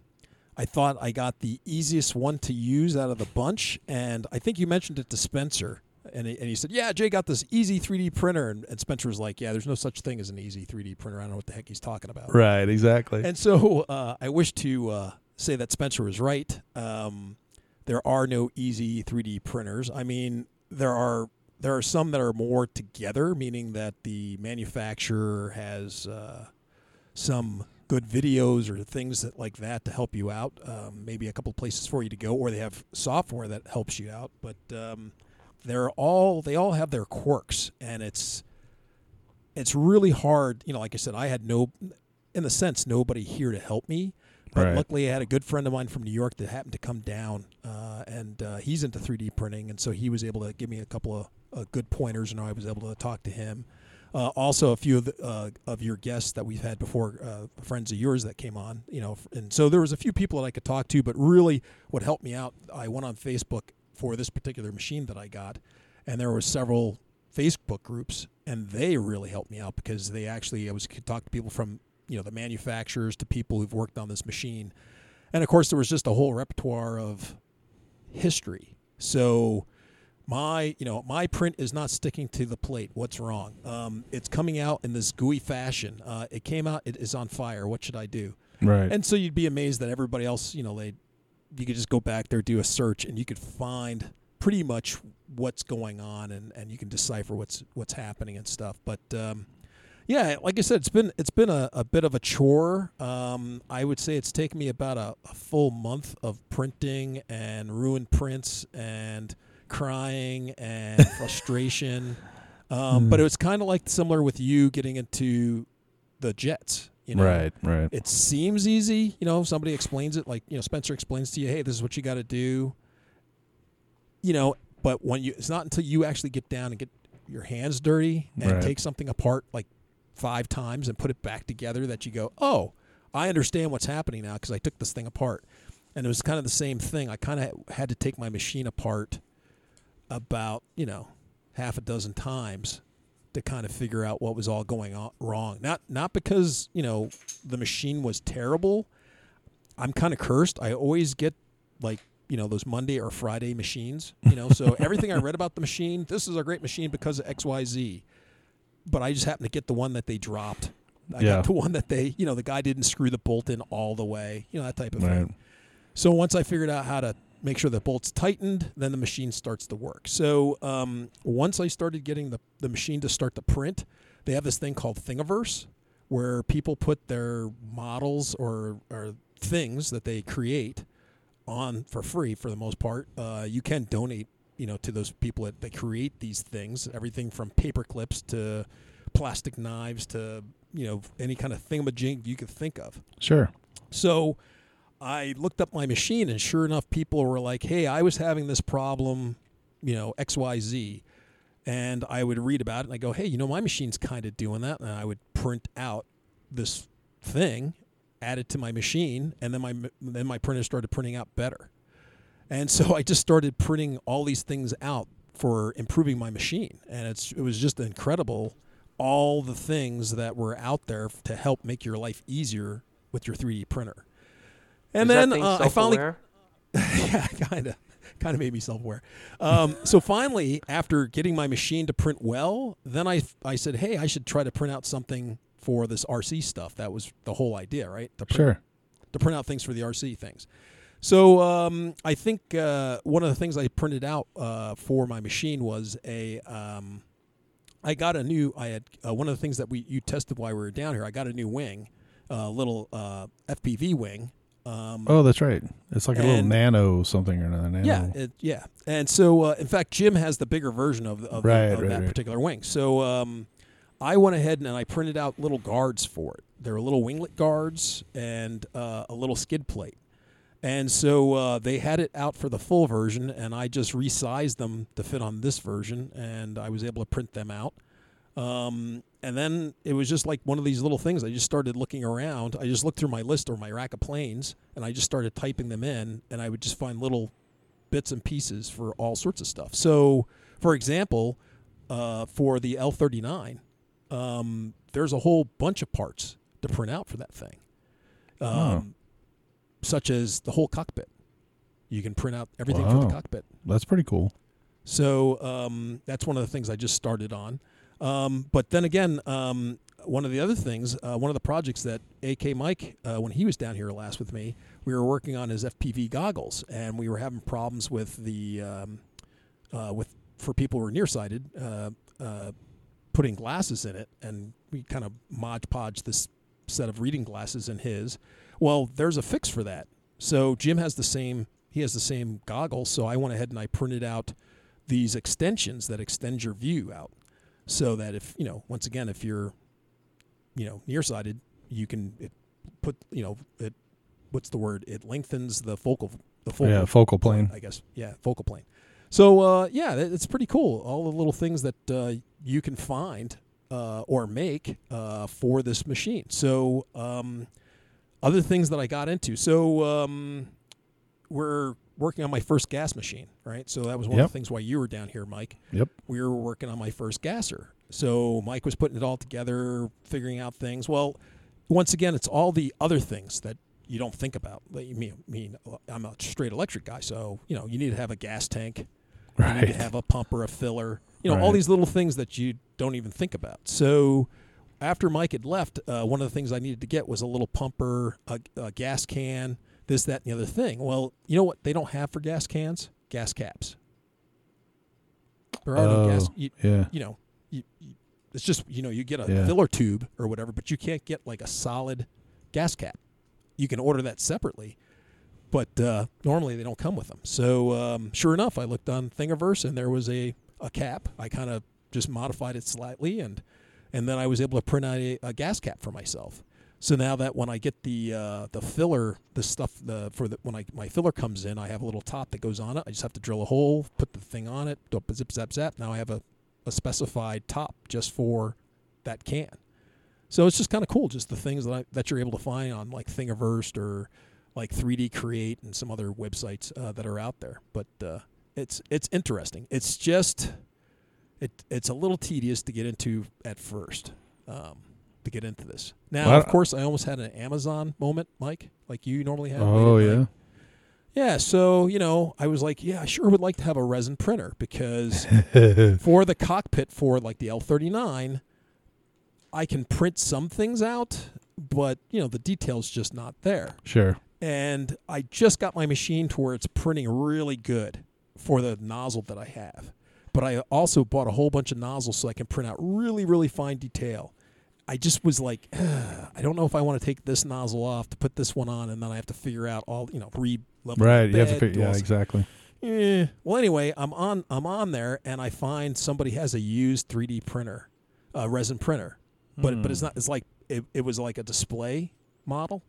I thought I got the easiest one to use out of the bunch. And I think you mentioned it to Spencer, and he, and he said, "Yeah, Jay got this easy 3D printer," and, and Spencer was like, "Yeah, there's no such thing as an easy 3D printer. I don't know what the heck he's talking about." right, exactly. And so uh, I wish to uh, say that Spencer was right. Um, there are no easy 3D printers. I mean, there are there are some that are more together, meaning that the manufacturer has uh, some good videos or things that like that to help you out. Um, maybe a couple places for you to go, or they have software that helps you out. But um, they're all they all have their quirks, and it's it's really hard. You know, like I said, I had no, in the sense, nobody here to help me. But Right. luckily, I had a good friend of mine from New York that happened to come down, uh, and uh, he's into 3D printing, and so he was able to give me a couple of uh, good pointers, and I was able to talk to him. Uh, also, a few of the, uh, of your guests that we've had before, uh, friends of yours that came on, you know, and so there was a few people that I could talk to. But really, what helped me out, I went on Facebook for this particular machine that I got, and there were several Facebook groups, and they really helped me out because they actually I was could talk to people from you know the manufacturers to people who've worked on this machine, and of course there was just a whole repertoire of history. So my you know my print is not sticking to the plate. What's wrong? Um, it's coming out in this gooey fashion. Uh, it came out. It is on fire. What should I do? right. And so you'd be amazed that everybody else, you know, they you could just go back there, do a search, and you could find pretty much what's going on, and, and you can decipher what's what's happening and stuff. But um, yeah, like I said, it's been it's been a, a bit of a chore. Um, I would say it's taken me about a, a full month of printing and ruined prints and crying and [LAUGHS] frustration. Um, But it was kind of like similar with you getting into the Jets. You know? right, right. it seems easy. You know, if somebody explains it, like you know, Spencer explains to you, hey, this is what you got to do. You know, but when you, it's not until you actually get down and get your hands dirty and Right. take something apart like five times and put it back together that you go, oh, I understand what's happening now because I took this thing apart. And it was kind of the same thing. I kind of had to take my machine apart about you know half a dozen times to kind of figure out what was all going on wrong. Not not because you know the machine was terrible. I'm kind of cursed. I always get like you know those Monday or Friday machines. You know, so [LAUGHS] everything I read about the machine, this is a great machine because of X Y Z. But I just happened to get the one that they dropped. I Yeah. got the one that they, you know, the guy didn't screw the bolt in all the way. You know that type of Right. thing. So once I figured out how to make sure the bolt's tightened, then the machine starts to work. So um, once I started getting the, the machine to start to print, they have this thing called Thingiverse where people put their models or, or things that they create on for free for the most part. Uh, you can donate, you know, to those people that, that create these things, everything from paper clips to plastic knives to, you know, any kind of thingamajig you could think of. Sure. So I looked up my machine, and sure enough, people were like, "Hey, I was having this problem, you know, X, Y, Z," and I would read about it, and I go, "Hey, you know, my machine's kind of doing that," and I would print out this thing, add it to my machine, and then my then my printer started printing out better, and so I just started printing all these things out for improving my machine, and it's it was just incredible all the things that were out there to help make your life easier with your 3D printer. And Is then that thing uh, I finally, self-aware? [LAUGHS] yeah, kind of, kind of made me self-aware. Um, so finally, after getting my machine to print well, then I I said, hey, I should try to print out something for this RC stuff. That was the whole idea, right? To print, Sure. to print out things for the RC things. So um, I think uh, one of the things I printed out uh, for my machine was a. Um, I got a new. I had uh, one of the things that we you tested while we were down here. I got a new wing, a little uh, FPV wing Um, Oh, that's right. It's like a little nano something or another. Nano. yeah, it, yeah. And so, uh, in fact, Jim has the bigger version of, of, the- Right, of right, that right. particular wing. So um, I went ahead and I printed out little guards for it. There were little winglet guards and uh, a little skid plate. And so uh, they had it out for the full version, and I just resized them to fit on this version, and I was able to print them out. Um, and then it was just like one of these little things. I just started looking around. I just looked through my list or my rack of planes, and I just started typing them in, and I would just find little bits and pieces for all sorts of stuff. So, for example, uh, for the L39, um, there's a whole bunch of parts to print out for that thing, um, such as the whole cockpit. You can print out everything for the cockpit. That's pretty cool. So um, that's one of the things I just started on. Um, but then again, um, one of the other things, uh, one of the projects that AK Mike, uh, when he was down here last with me, we were working on his FPV goggles, and we were having problems with the um, uh, with for people who are nearsighted, uh, uh, putting glasses in it, and we kind of mod podge this set of reading glasses in his. Well, there's a fix for that. So Jim has the same. He has the same goggles. So I went ahead and I printed out these extensions that extend your view out, so that if you know, once again, if you're, you know, nearsighted, you can it put you know it. What's the word? It lengthens the focal the focal Yeah, focal plane. I guess. Yeah, focal plane. So uh, yeah, it's pretty cool. All the little things that uh, you can find uh, or make uh, for this machine. So um, other things that I got into. So um, we're working on my first gas machine, right? So that was one Yep. of the things why you were down here, Mike. Yep. We were working on my first gasser. So Mike was putting it all together, figuring out things. Well, once again, it's all the other things that you don't think about. You mean, I'm a straight electric guy, so you know you need to have a gas tank, you need to have a pump or a filler. You know all Right. these little things that you don't even think about. So after Mike had left, uh, one of the things I needed to get was a little pumper, a, a gas can, this, that, and the other thing. Well, you know what they don't have for gas cans? Gas caps. There are no gas. Oh, You, yeah. you know, you, you, it's just you know you get a Yeah. filler tube or whatever, but you can't get like a solid gas cap. You can order that separately, but uh, normally they don't come with them. So um, sure enough, I looked on Thingiverse and there was a, a cap. I kind of just modified it slightly and and then I was able to print out a, a gas cap for myself. So now that when I get the uh, the filler, the stuff the for the when I my filler comes in, I have a little top that goes on it. I just have to drill a hole, put the thing on it, zip zap zap. Now I have a, a specified top just for that can. So it's just kind of cool, just the things that I, that you're able to find on like Thingiverse or like 3D Create and some other websites uh, that are out there. But uh, it's it's interesting. It's just it it's a little tedious to get into at first. Um, to get into this. Now, Well, of course, I almost had an Amazon moment, Mike, like you normally have. Oh yeah. Yeah, so, you know, I was like, yeah, I sure would like to have a resin printer because [LAUGHS] for the cockpit for like the L39, I can print some things out, but, you know, the detail's just not there. Sure. And I just got my machine to where it's printing really good for the nozzle that I have. But I also bought a whole bunch of nozzles so I can print out really, really fine detail. I just was like, [SIGHS] I don't know if I want to take this nozzle off to put this one on, and then I have to figure out all, you know, re level Right. You have to figure. Yeah. Exactly. Eh. Well, anyway, I'm on I'm on there, and I find somebody has a used 3D printer, a resin printer, but but it's not. It's like it, it was like a display model,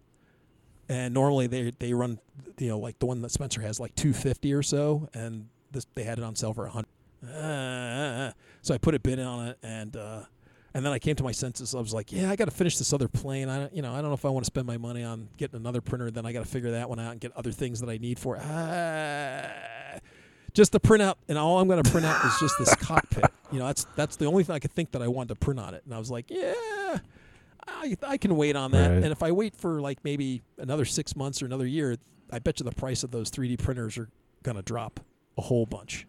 and normally they they run, you know, like the one that Spencer has, like 250 or so, and this they had it on sale for a hundred. Uh, so I put a bid on it, and uh, and then I came to my senses. I was like, yeah, I got to finish this other plane. I don't, you know, I don't know if I want to spend my money on getting another printer. Then I got to figure that one out and get other things that I need for it. Ah. just the printout, and all I'm going to print out is just this [LAUGHS] cockpit. You know, that's that's the only thing I could think that I wanted to print on it. And I was like, yeah, I, I can wait on that. Right. And if I wait for like maybe another six months or another year, I bet you the price of those 3D printers are going to drop a whole bunch.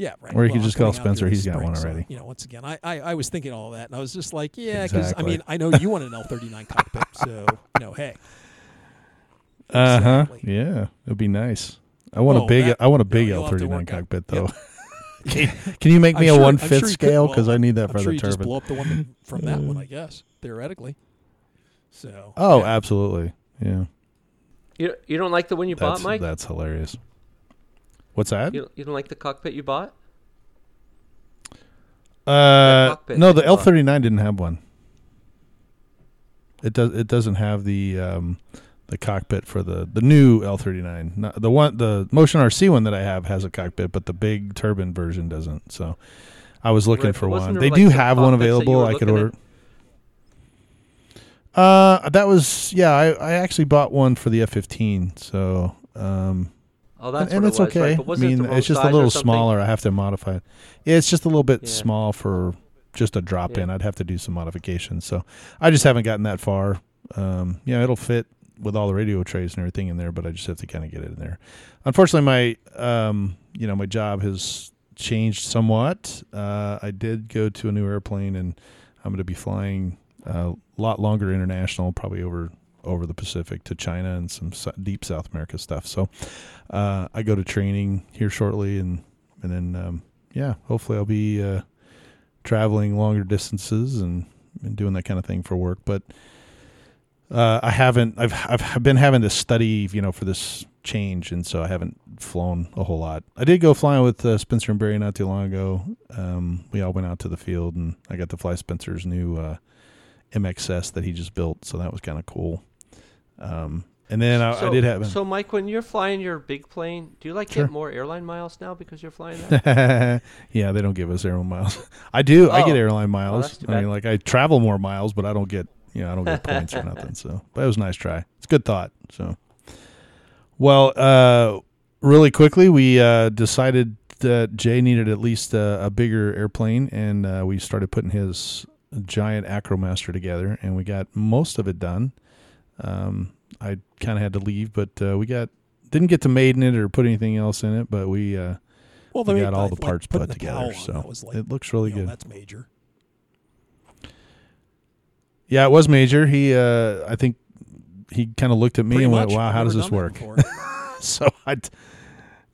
Yeah, right. Or you Well, could just call coming out here Spencer, this he's got spring, one so, already. you know, once again, I, I, I was thinking all that, and I was just like, yeah, because Exactly. I mean, I know you want an [LAUGHS] L39 cockpit, so you know, hey, Uh huh. Exactly. Yeah. It'd be nice. I want Oh, a big. that- I want a big you'll have to L39 work out- cockpit Yep. though. [LAUGHS] can, can you make me a one I'm fifth sure you could. scale? Well, Because I need that I'm for sure the you just turbine. blow up the one [LAUGHS] from that one, I guess, theoretically. So Oh, yeah. absolutely. Yeah. You you don't like the one you That's bought, Mike? that's hilarious. What's that? You, you don't like the cockpit you bought? Uh, no, the L thirty nine didn't have one. It does. It doesn't have the um, the cockpit for the the new L thirty nine. The one the Motion RC one that I have has a cockpit, but the big turbine version doesn't. So I was looking Right, for one. They like, do have one cockpits that you available. I could order. Uh, that was yeah. I, I actually bought one for the F fifteen. So um, Oh, that's and what it's okay. right? But I wasn't it mean, it's just a little smaller. I have to modify it. It's just a little bit Yeah. small for just a drop in. I'd have to do some modifications. So I just haven't gotten that far. Um, yeah, it'll fit with all the radio trays and everything in there, but I just have to kind of get it in there. Unfortunately, my um, you know my job has changed somewhat. Uh, I did go to a new airplane, and I'm going to be flying a lot longer international, probably over over the Pacific to China and some deep South America stuff. So uh, I go to training here shortly, and and then um, yeah, hopefully I'll be uh, traveling longer distances and, and doing that kind of thing for work. But uh, I haven't. I've I've been having to study, you know, for this change, and so I haven't flown a whole lot. I did go flying with uh, Spencer and Barry not too long ago. Um, we all went out to the field, and I got to fly Spencer's new uh, MXS that he just built, so that was kind of cool. Um, and then I, I did have So, Mike, when you're flying your big plane, do you like Sure. get more airline miles now because you're flying that? [LAUGHS] yeah, they don't give us airline miles. [LAUGHS] I do. I get Oh. airline miles. that's I mean, like I travel more miles, but I don't get you know I don't get points or nothing. So, but it was a nice try. It's a good thought. So, well, uh, really quickly, we uh, decided that Jay needed at least uh, a bigger airplane, and uh, we started putting his giant Acromaster together, and we got most of it done. Um, I kind of had to leave, but uh, we got didn't get to maiden it or put anything else in it, but we. Uh, well, we got all the parts put the together, so like, it looks really you know, good. That's major. Yeah, it was major. He, uh, I think, he kind of looked at me Pretty and went, much. "Wow, how does this work?" [LAUGHS] so I,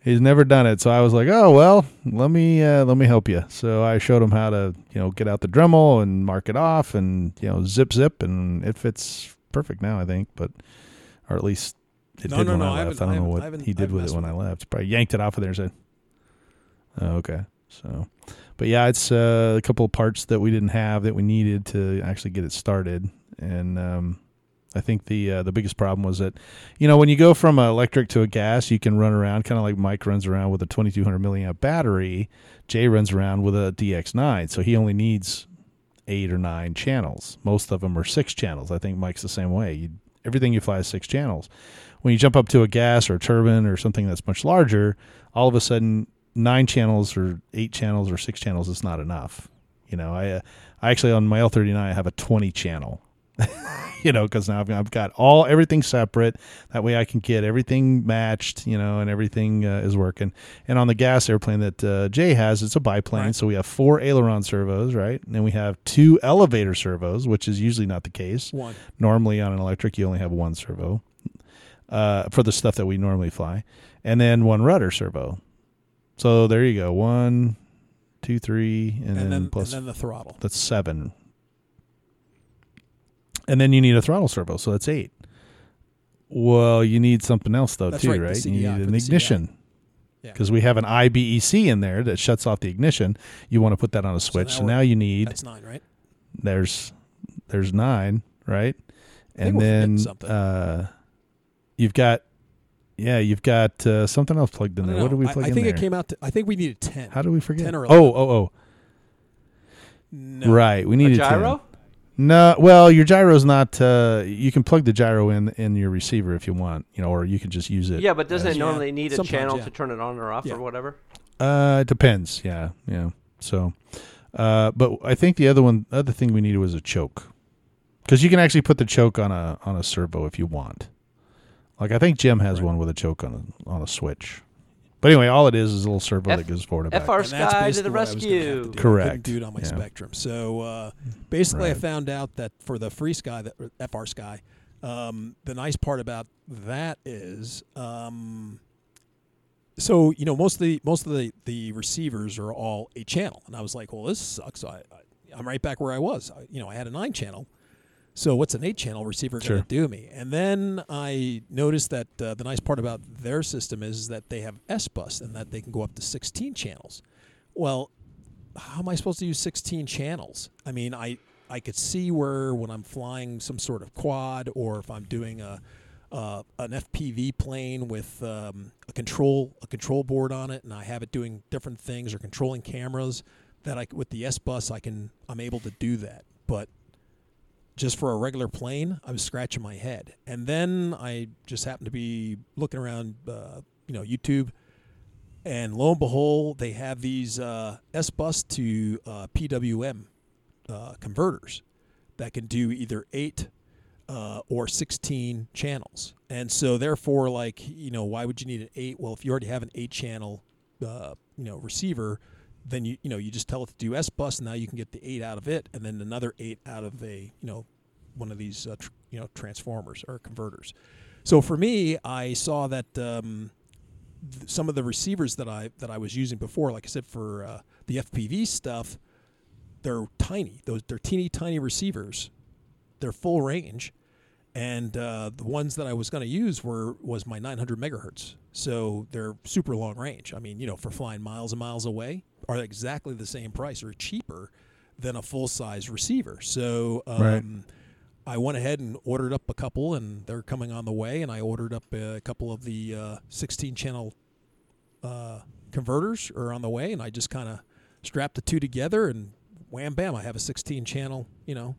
he's never done it. So I was like, "Oh well, let me uh, let me help you." So I showed him how to, you know, get out the Dremel and mark it off, and you know, zip zip, and it fits perfect now. I think, but or at least it No, did no, when no, I left. I I don't know what I he did with it when with I it. left. Probably yanked it off of there and said, "Oh, okay." So, but yeah, it's uh, a couple of parts that we didn't have that we needed to actually get it started, and um, I think the uh, the biggest problem was that, you know, when you go from a electric to a gas, you can run around kind of like Mike runs around with a 2200 milliamp battery. Jay runs around with a DX9, so he only needs eight or nine channels. Most of them are six channels. I think Mike's the same way. You, everything you fly is six channels. When you jump up to a gas or a turbine or something that's much larger, all of a sudden nine channels or eight channels or six channels is not enough. You know, I uh, I actually on my L39 I have a 20 channel. [LAUGHS] you know, because now I've, I've got all everything separate. That way I can get everything matched. You know, and everything uh, is working. And on the gas airplane that uh, Jay has, it's a biplane, Right. so we have four aileron servos, right? And then we have two elevator servos, which is usually not the case. One. Normally on an electric, you only have one servo uh, for the stuff that we normally fly, and then one rudder servo. So there you go, one, two, three, and, And, then, then, plus and then the throttle. that's seven. And then you need a throttle servo, so that's eight. Well, you need something else though That's too, right, right? CDI you need an the CDI. ignition Yeah. because we have an IBEC in there that shuts off the ignition. You want to put that on a switch, now so now you need That's nine, right? there's there's nine, right? And then uh, you've got yeah, you've got uh, something else plugged in there. don't What did we know. I- plug I, in think there? it came out. To, I think we needed ten. How do we forget? 10 or oh, 11. oh, oh. no. Right, we need A gyro? 10. No, well, your gyro's not. Uh, you can plug the gyro in in your receiver if you want, you know, or you can just use it. Yeah, but doesn't as- it Yeah, normally need a sometimes, channel yeah. to turn it on or off Yeah. or whatever? Uh, it depends. Yeah, yeah. So, uh, but I think the other one, other thing we needed was a choke, because you can actually put the choke on a on a servo if you want. Like I think Jim has Right. one with a choke on a on a switch. But anyway, all it is is a little servo F- that goes forward and back. FR And that's Sky to basically the what I was gonna have to rescue. do. I couldn't Correct. do it on my Yeah. Spektrum. So uh, basically, I found out that for the Free Sky, that FrSky, um, the nice part about that is, um, so you know, most of the most of the the receivers are all eight channel, and I was like, well, this sucks. I, I I'm right back where I was. I, you know, I had a nine channel. So what's an eight channel receiver going to do me? And then I noticed that uh, the nice part about their system is that they have S bus and that they can go up to 16 channels. Well, how am I supposed to use 16 channels? I mean, I I could see where when I'm flying some sort of quad or if I'm doing a uh, an FPV plane with um, a control a control board on it, and I have it doing different things or controlling cameras. That I with the S bus I can I'm able to do that, but just for a regular plane, I was scratching my head. And then I just happened to be looking around, uh, you know, YouTube, and lo and behold, they have these uh, S bus to uh, PWM uh, converters that can do either eight uh, or 16 channels. And so, therefore, like, you know, why would you need an eight? Well, if you already have an eight channel, uh, you know, receiver, then you, you know, you just tell it to do S bus. And now you can get the eight out of it and then another eight out of a, you know, one of these, uh, tr- you know, transformers or converters. So for me, I saw that um, th- some of the receivers that I that I was using before, like I said, for uh, the FPV stuff, they're tiny. Those they're teeny tiny receivers. They're full range, and uh, the ones that I was going to use were was my 900 megahertz. So they're super long range. I mean, you know, for flying miles and miles away, are exactly the same price or cheaper than a full size receiver. So um, Right. I went ahead and ordered up a couple, and they're coming on the way. And I ordered up a couple of the uh, 16 channel uh, converters are on the way, and I just kind of strapped the two together, and wham bam, I have a 16 channel, you know,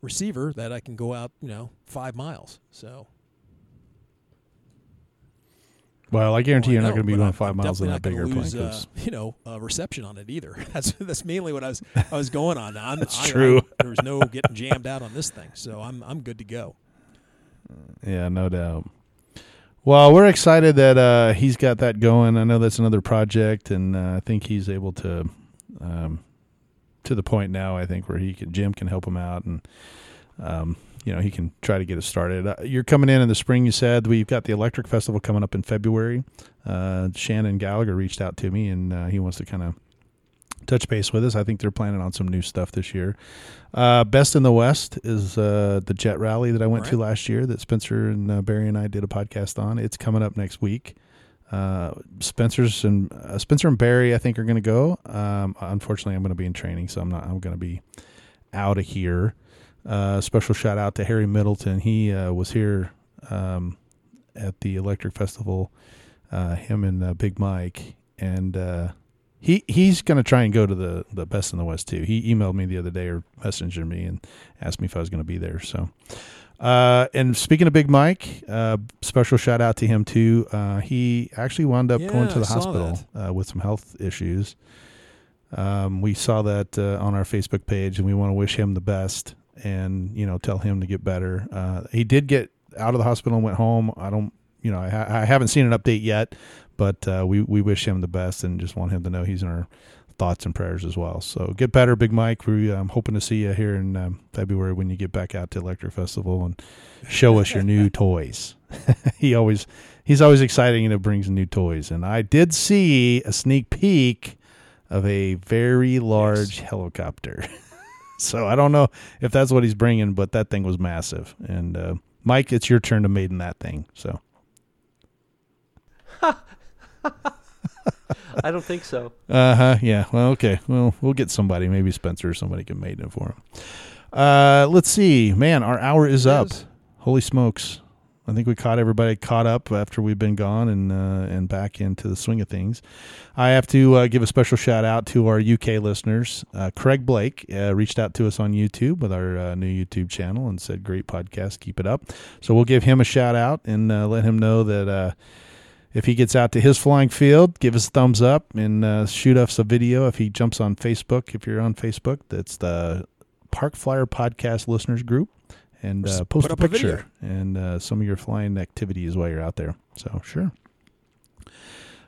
receiver that I can go out, you know, five miles. So Well, I guarantee you're Well, not going to be going five I'm miles in that not bigger gonna plane. lose, uh, you know, uh, reception on it either. [LAUGHS] That's that's mainly what I was I was going on. [LAUGHS] I'm, That's I- I- true. [LAUGHS] there's no getting jammed out on this thing, so I'm I'm good to go. Yeah, no doubt. Well, we're excited that uh, he's got that going. I know that's another project, and uh, I think he's able to, um, to the point now. I think where he can, Jim can help him out, and um, you know he can try to get it started. Uh, you're coming in in the spring. You said we've got the Electric Festival coming up in February. Uh, Shannon Gallagher reached out to me, and uh, he wants to kind of touch base with us. I think they're planning on some new stuff this year. Uh, Best in the West is uh, the jet rally that I went to last year that Spencer and uh, Barry and I did a podcast on. It's coming up next week. Uh, Spencer's and uh, Spencer and Barry, I think, are going to go. Um, unfortunately, I'm going to be in training, so I'm not. I'm going to be out of here. Uh, special shout out to Harry Middleton. He uh, was here um, at the Electric Festival. Uh, him and uh, Big Mike, and uh, he he's going to try and go to the the Best in the West too. He emailed me the other day or messaged me and asked me if I was going to be there. So, uh, and speaking of Big Mike, uh, special shout out to him too. Uh, he actually wound up going to the I hospital uh, with some health issues. Um, we saw that uh, on our Facebook page, and we want to wish him the best, and you know, tell him to get better. Uh, he did get out of the hospital and went home. I don't, you know, I, ha- I haven't seen an update yet, but uh, we we wish him the best, and just want him to know he's in our thoughts and prayers as well. So get better, Big Mike. We're um, hoping to see you here in um, February when you get back out to Electric Festival and show us your new [LAUGHS] toys. [LAUGHS] he always he's always exciting and it brings new toys. And I did see a sneak peek of a very large helicopter. [LAUGHS] so I don't know if that's what he's bringing, but that thing was massive. And uh, Mike, it's your turn to maiden that thing. So [LAUGHS] I don't think so. Uh huh. Yeah. Well, okay. Well, we'll get somebody. Maybe Spencer or somebody can maiden it for him. Uh, let's see. Man, our hour is up. Holy smokes! I think we caught everybody caught up after we've been gone and uh, and back into the swing of things. I have to uh, give a special shout out to our UK listeners. Uh, Craig Blake uh, reached out to us on YouTube with our uh, new YouTube channel and said, "Great podcast, keep it up." So we'll give him a shout out and uh, let him know that if he gets out to his flying field, give us a thumbs up and shoot us a video. If he jumps on Facebook, if you're on Facebook, that's the Park Flyer Podcast Listeners Group, and uh, post a up a picture and uh, some of your flying activities while you're out there. So sure.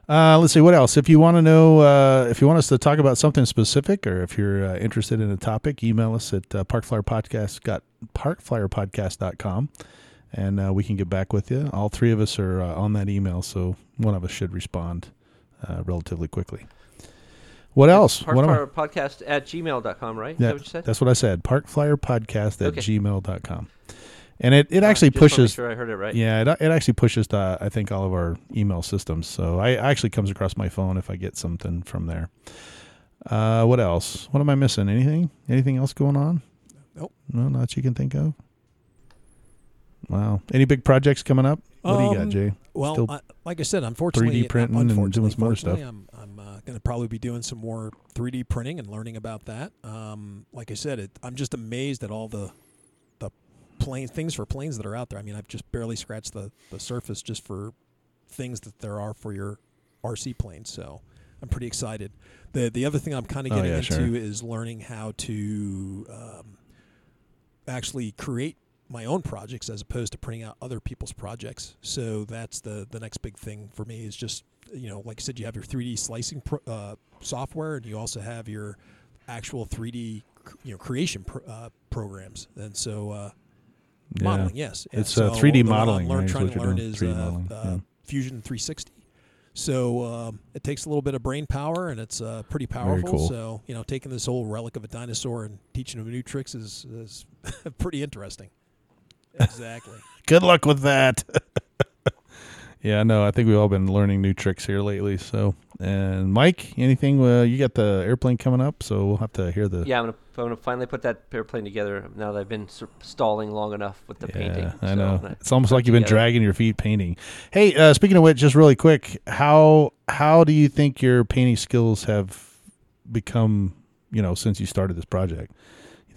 Uh, let's see what else. If you want to know, uh, if you want us to talk about something specific, or if you're uh, interested in a topic, email us at uh, parkflyerpodcast got parkflyerpodcast.com and uh, we can get back with you. All three of us are uh, on that email, so one of us should respond uh, relatively quickly. What else? What am I- Parkflyerpodcast at gmail.com, right? Yeah, that what you said? That's what I said. Parkflyerpodcast at Okay. gmail.com. And it, it All right, actually just wanna make pushes. sure I heard it right. Yeah, it, it actually pushes to, I think, all of our email systems. So I actually comes across my phone if I get something from there. Uh, what else? What am I missing? Anything? Anything else going on? Nope. No, not you can think of. Wow. Any big projects coming up? What do you got, Um, Jay? Well, I, like I said, unfortunately, 3D printing and doing unfortunately, some other stuff. I'm, I'm uh, going to probably be doing some more 3D printing and learning about that. Um, like I said, it, I'm just amazed at all the the plane things for planes that are out there. I mean, I've just barely scratched the, the surface just for things that there are for your RC planes. So I'm pretty excited. The the other thing I'm kind of Oh, getting yeah, into sure. is learning how to um, actually create my own projects as opposed to printing out other people's projects. So that's the the next big thing for me is just you know like I said you have your 3D slicing pro, uh, software and you also have your actual 3D you know creation pr- uh, programs. And so uh, Yeah. modeling, yes, Yeah, It's, uh, so 3D the I'm modeling, learn- right, trying to learn doing, is uh, uh, yeah. Fusion 360. So um, it takes a little bit of brain power, and it's uh, pretty powerful. cool. So you know, taking this old relic of a dinosaur and teaching them new tricks is, is [LAUGHS] pretty interesting. Exactly. [LAUGHS] Good luck with that. [LAUGHS] yeah, no, I think we've all been learning new tricks here lately. So, and Mike, anything? Uh, you got the airplane coming up, so we'll have to hear the. Yeah, I'm gonna I'm gonna finally put that airplane together now that I've been stalling long enough with the painting. Yeah, I So, know. and It's almost like you've been together. dragging your feet painting. Hey, uh, speaking of which, just really quick, how how do you think your painting skills have become? You know, since you started this project, you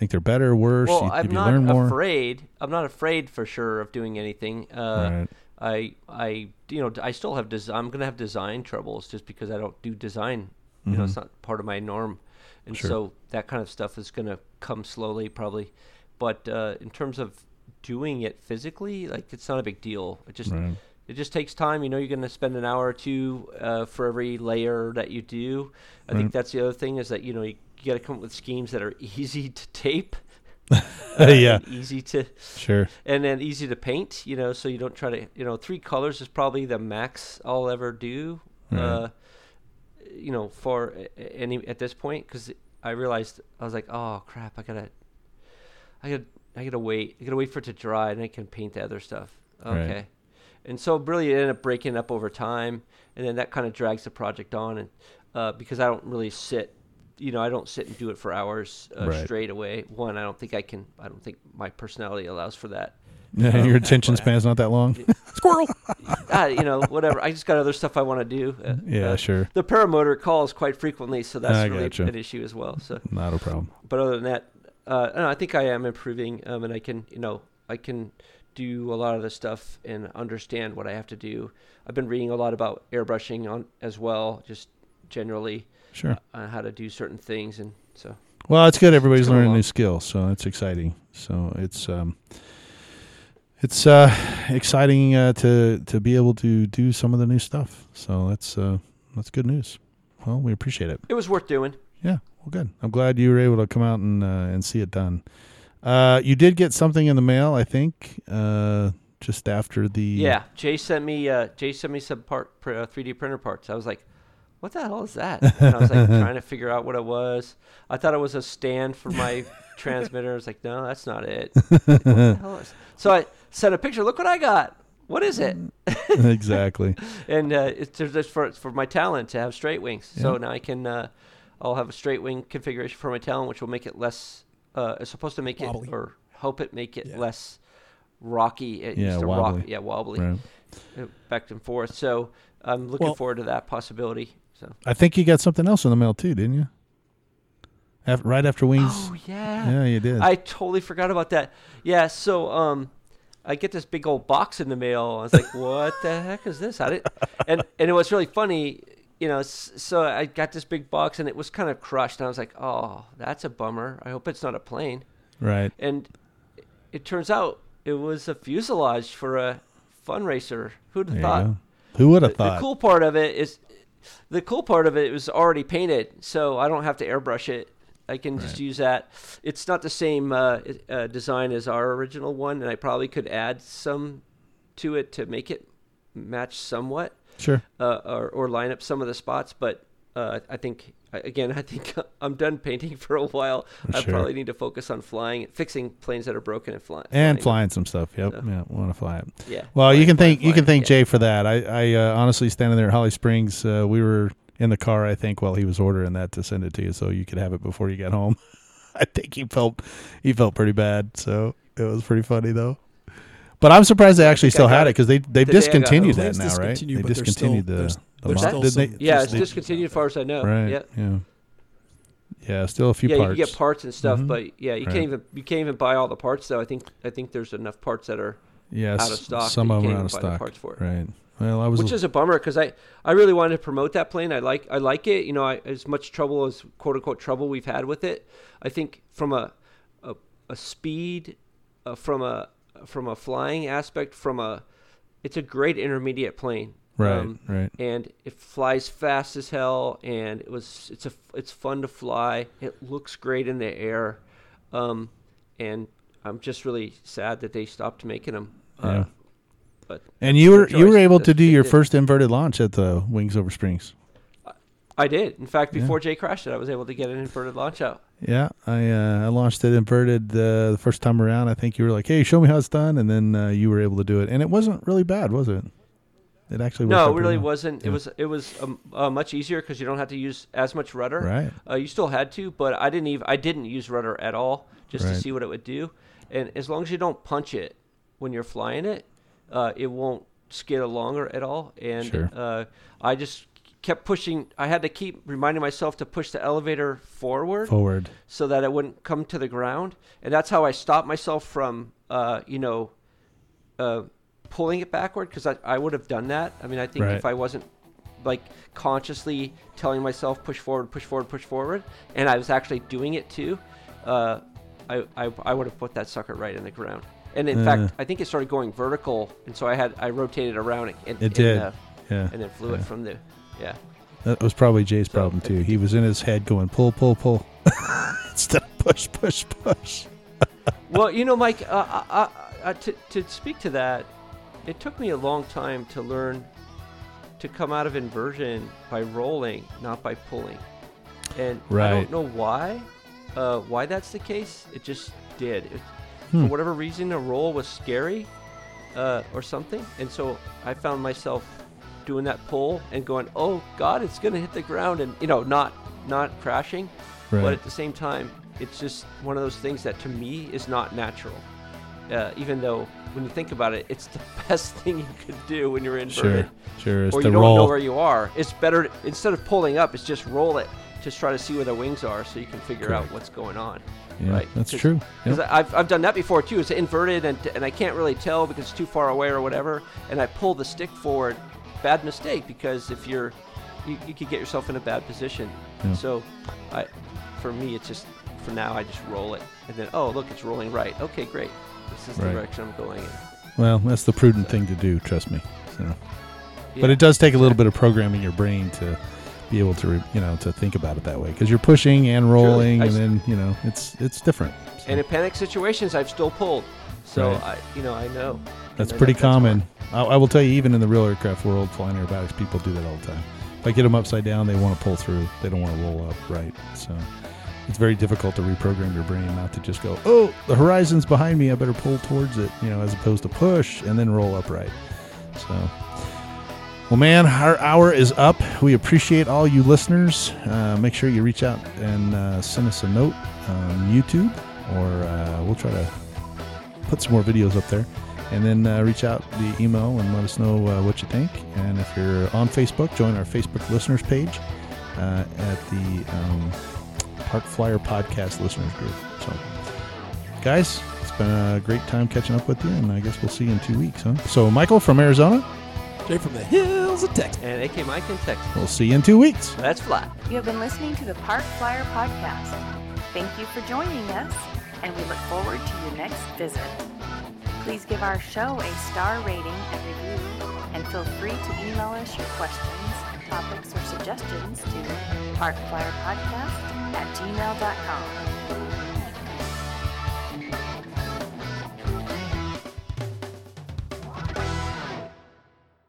think they're better, worse? Well, you, I'm you not learned more? afraid. I'm not afraid for sure of doing anything. Uh, Right. I I you know I still have des- I'm gonna have design troubles just because I don't do design. You know, it's not part of my norm, and Mm-hmm. Sure. so that kind of stuff is gonna come slowly probably. But uh, in terms of doing it physically, like it's not a big deal. It just Right. it just takes time. You know, you're going to spend an hour or two uh, for every layer that you do. I think that's the other thing is that you know you, you got to come up with schemes that are easy to tape. [LAUGHS] Yeah. easy to Sure. and then easy to paint. You know, so you don't try to you know three colors is probably the max I'll ever do. Right. Uh, you know, for any at this point because I realized I was like, oh crap, I gotta, I gotta, I gotta wait. I gotta wait for it to dry and I can paint the other stuff. Right. Okay. And so really it ended up breaking up over time, and then that kind of drags the project on, and uh, because I don't really sit, you know, I don't sit and do it for hours uh, Right. straight away. One, I don't think I can. I don't think my personality allows for that. Yeah, [LAUGHS] your attention span's not that long. [LAUGHS] Squirrel. [LAUGHS] uh, you know, whatever. I just got other stuff I want to do. Uh, Yeah, uh, sure. The paramotor calls quite frequently, so that's I really gotcha. an issue as well. So, Not a problem. but other than that, uh, I, I think I am improving, um, and I can, you know, I can do a lot of the stuff and understand what I have to do. I've been reading a lot about airbrushing on as well, just generally Sure. on how to do certain things, and so Well, it's good. Everybody's coming learning along. new skills, so it's exciting. So it's um, it's uh, exciting uh, to to be able to do some of the new stuff. So that's uh, that's good news. Well, we appreciate it. it was worth doing. Yeah, well, good. I'm glad you were able to come out and uh, and see it done. Uh, you did get something in the mail, I think, uh, just after the Yeah, Jay sent me. Uh, Jay sent me some part pr- uh, 3D printer parts. I was like, "What the hell is that?" And I was like [LAUGHS] trying to figure out what it was. I thought it was a stand for my [LAUGHS] transmitter. I was like, "No, that's not it." [LAUGHS] Like, what the hell is? So I sent a picture. Look what I got. What is it? exactly. And uh, it's just for for my Talon to have straight wings. So now I can. Uh, I'll have a straight wing configuration for my Talon, which will make it less. Uh, it's supposed to make Wobbly. it or help it make it Yeah. less rocky. It Yeah, used to wobbly. rock. Yeah, wobbly Right. back and forth. So I'm looking Well- forward to that possibility. So. I think you got something else in the mail too, didn't you? After, right after Wings. Oh yeah. yeah, you did. I totally forgot about that. Yeah. So um, I get this big old box in the mail. I was like, [LAUGHS] "What the heck is this?" I didn't. And and it was really funny. You know, so I got this big box and it was kind of crushed. And I was like, "Oh, that's a bummer. I hope it's not a plane." right. And it turns out it was a fuselage for a FunRacer. Who'd have There thought? Who would have thought? the cool part of it is the cool part of it was already painted, so I don't have to airbrush it. I can just Right. use that. It's not the same uh, uh, design as our original one, and I probably could add some to it to make it match somewhat Sure. uh, or, or line up some of the spots. But uh, I think again, I think [LAUGHS] I'm done painting for a while. For I probably need to focus on flying, fixing planes that are broken and flying. and flying some stuff. Yep, So- yeah, want to fly it. Yeah. Well, you can flying, thank you can thank yeah. Jay for that. I, I uh, honestly standing there at Holly Springs, uh, we were in the car. I think while he was ordering that to send it to you, so you could have it before you got home. [LAUGHS] I think he felt he felt pretty bad, so it was pretty funny though. But I'm surprised they actually still had it because they they've the day I got discontinued that now, right? discontinued, They there's still- discontinued the the there's mod- didn't they? Yeah, it's They- discontinued as far as I know. Right. Yeah. Yeah. Yeah. Still a few yeah, parts. you can get parts and stuff, Mhm. but yeah, you Right. can't even you can't even buy all the parts though. I think I think there's enough parts that are yes. out of stock. Some of them out of even buy the stock. parts for it. Right. Well, I was. which is a bummer because I, I really wanted to promote that plane. I like I like it. You know, I, as much trouble as quote unquote trouble we've had with it, I think from a a, a speed, uh, from a from a flying aspect, from a it's a great intermediate plane. Right. Um, right. and it flies fast as hell and it was it's a it's fun to fly it looks great in the air um, and i'm just really sad that they stopped making them Yeah. uh, but And you were you were able to do your did. first inverted launch at the Wings Over Springs. i did in fact Yeah. before jay crashed it i was able to get an inverted launch out Yeah, I uh, I launched it inverted uh, the first time around. I think you were like, "Hey, show me how it's done," and then uh, you were able to do it, and it wasn't really bad, was it? It actually no it really well. wasn't Yeah. it was it was um, uh, much easier because you don't have to use as much rudder right. Uh, you still had to, but I didn't even I didn't use rudder at all just Right. to see what it would do. And as long as you don't punch it when you're flying it, uh, it won't skid along or at all. And Sure. uh, I just kept pushing. I had to keep reminding myself to push the elevator forward Forward. so that it wouldn't come to the ground. And that's how I stopped myself from, uh, you know, uh, pulling it backward because I, I would have done that. I mean, I think Right. if I wasn't like consciously telling myself push forward, push forward, push forward, and I was actually doing it too, uh, I, I I would have put that sucker right in the ground. And in Uh. fact, I think it started going vertical, and so I had I rotated around it, and, It and, did. uh, Yeah, and then flew it from the yeah. that was probably Jay's So, problem too. He was in his head going pull, pull, pull, [LAUGHS] instead of push, push, push. well, you know, Mike, uh, uh, uh, uh, to, to speak to that, it took me a long time to learn to come out of inversion by rolling, not by pulling. And I don't know why, uh, why that's the case. It just did. It, Hmm. For whatever reason, a roll was scary uh, or something. And so I found myself doing that pull and going, oh, God, it's going to hit the ground. And, you know, not not crashing. Right. But at the same time, it's just one of those things that to me is not natural. Uh, even though when you think about it, it's the [LAUGHS] best thing you could do when you're inverted, Sure, sure. It's or you don't roll. know where you are. It's better instead of pulling up, it's just roll it. Just try to see where the wings are, so you can figure Correct. out what's going on. yeah, right, that's 'cause- true. Because Yep. I've, I've done that before too. It's inverted and, and I can't really tell because it's too far away or whatever. And I pull the stick forward. Bad mistake because if you're, you, you could get yourself in a bad position. Yeah. So, I, for me, it's just for now I just roll it and then oh look it's rolling right. Okay great. This is Right. the direction I'm going in. Well, that's the prudent thing to do. Trust me. So. But it does take a little bit of programming your brain to be able to, you know, to think about it that way because you're pushing and rolling, I and then you know it's it's different. So And in panic situations, I've still pulled. So Right. I, you know, I know. that's pretty that's common. I, I will tell you, even in the real aircraft world, flying aerobatics, people do that all the time. If I get them upside down, they want to pull through. They don't want to roll up right. So it's very difficult to reprogram your brain not to just go, oh, the horizon's behind me. I better pull towards it, you know, as opposed to push and then roll upright. So. Well, man, our hour is up. We appreciate all you listeners. Uh, make sure you reach out and uh, send us a note on YouTube, or uh, we'll try to put some more videos up there. And then uh, reach out the email and let us know uh, what you think. And if you're on Facebook, join our Facebook listeners page uh, at the um, Park Flyer Podcast listeners group. So, guys, it's been a great time catching up with you, and I guess we'll see you in two weeks, huh? So, Michael from Arizona, Jay from the hills of Texas. And AK Mike in Texas. we'll see you in two weeks. That's flat. You have been listening to the Park Flyer Podcast. Thank you for joining us, and we look forward to your next visit. Please give our show a star rating and review, and feel free to email us your questions, topics, or suggestions to parkflyerpodcast at gmail.com.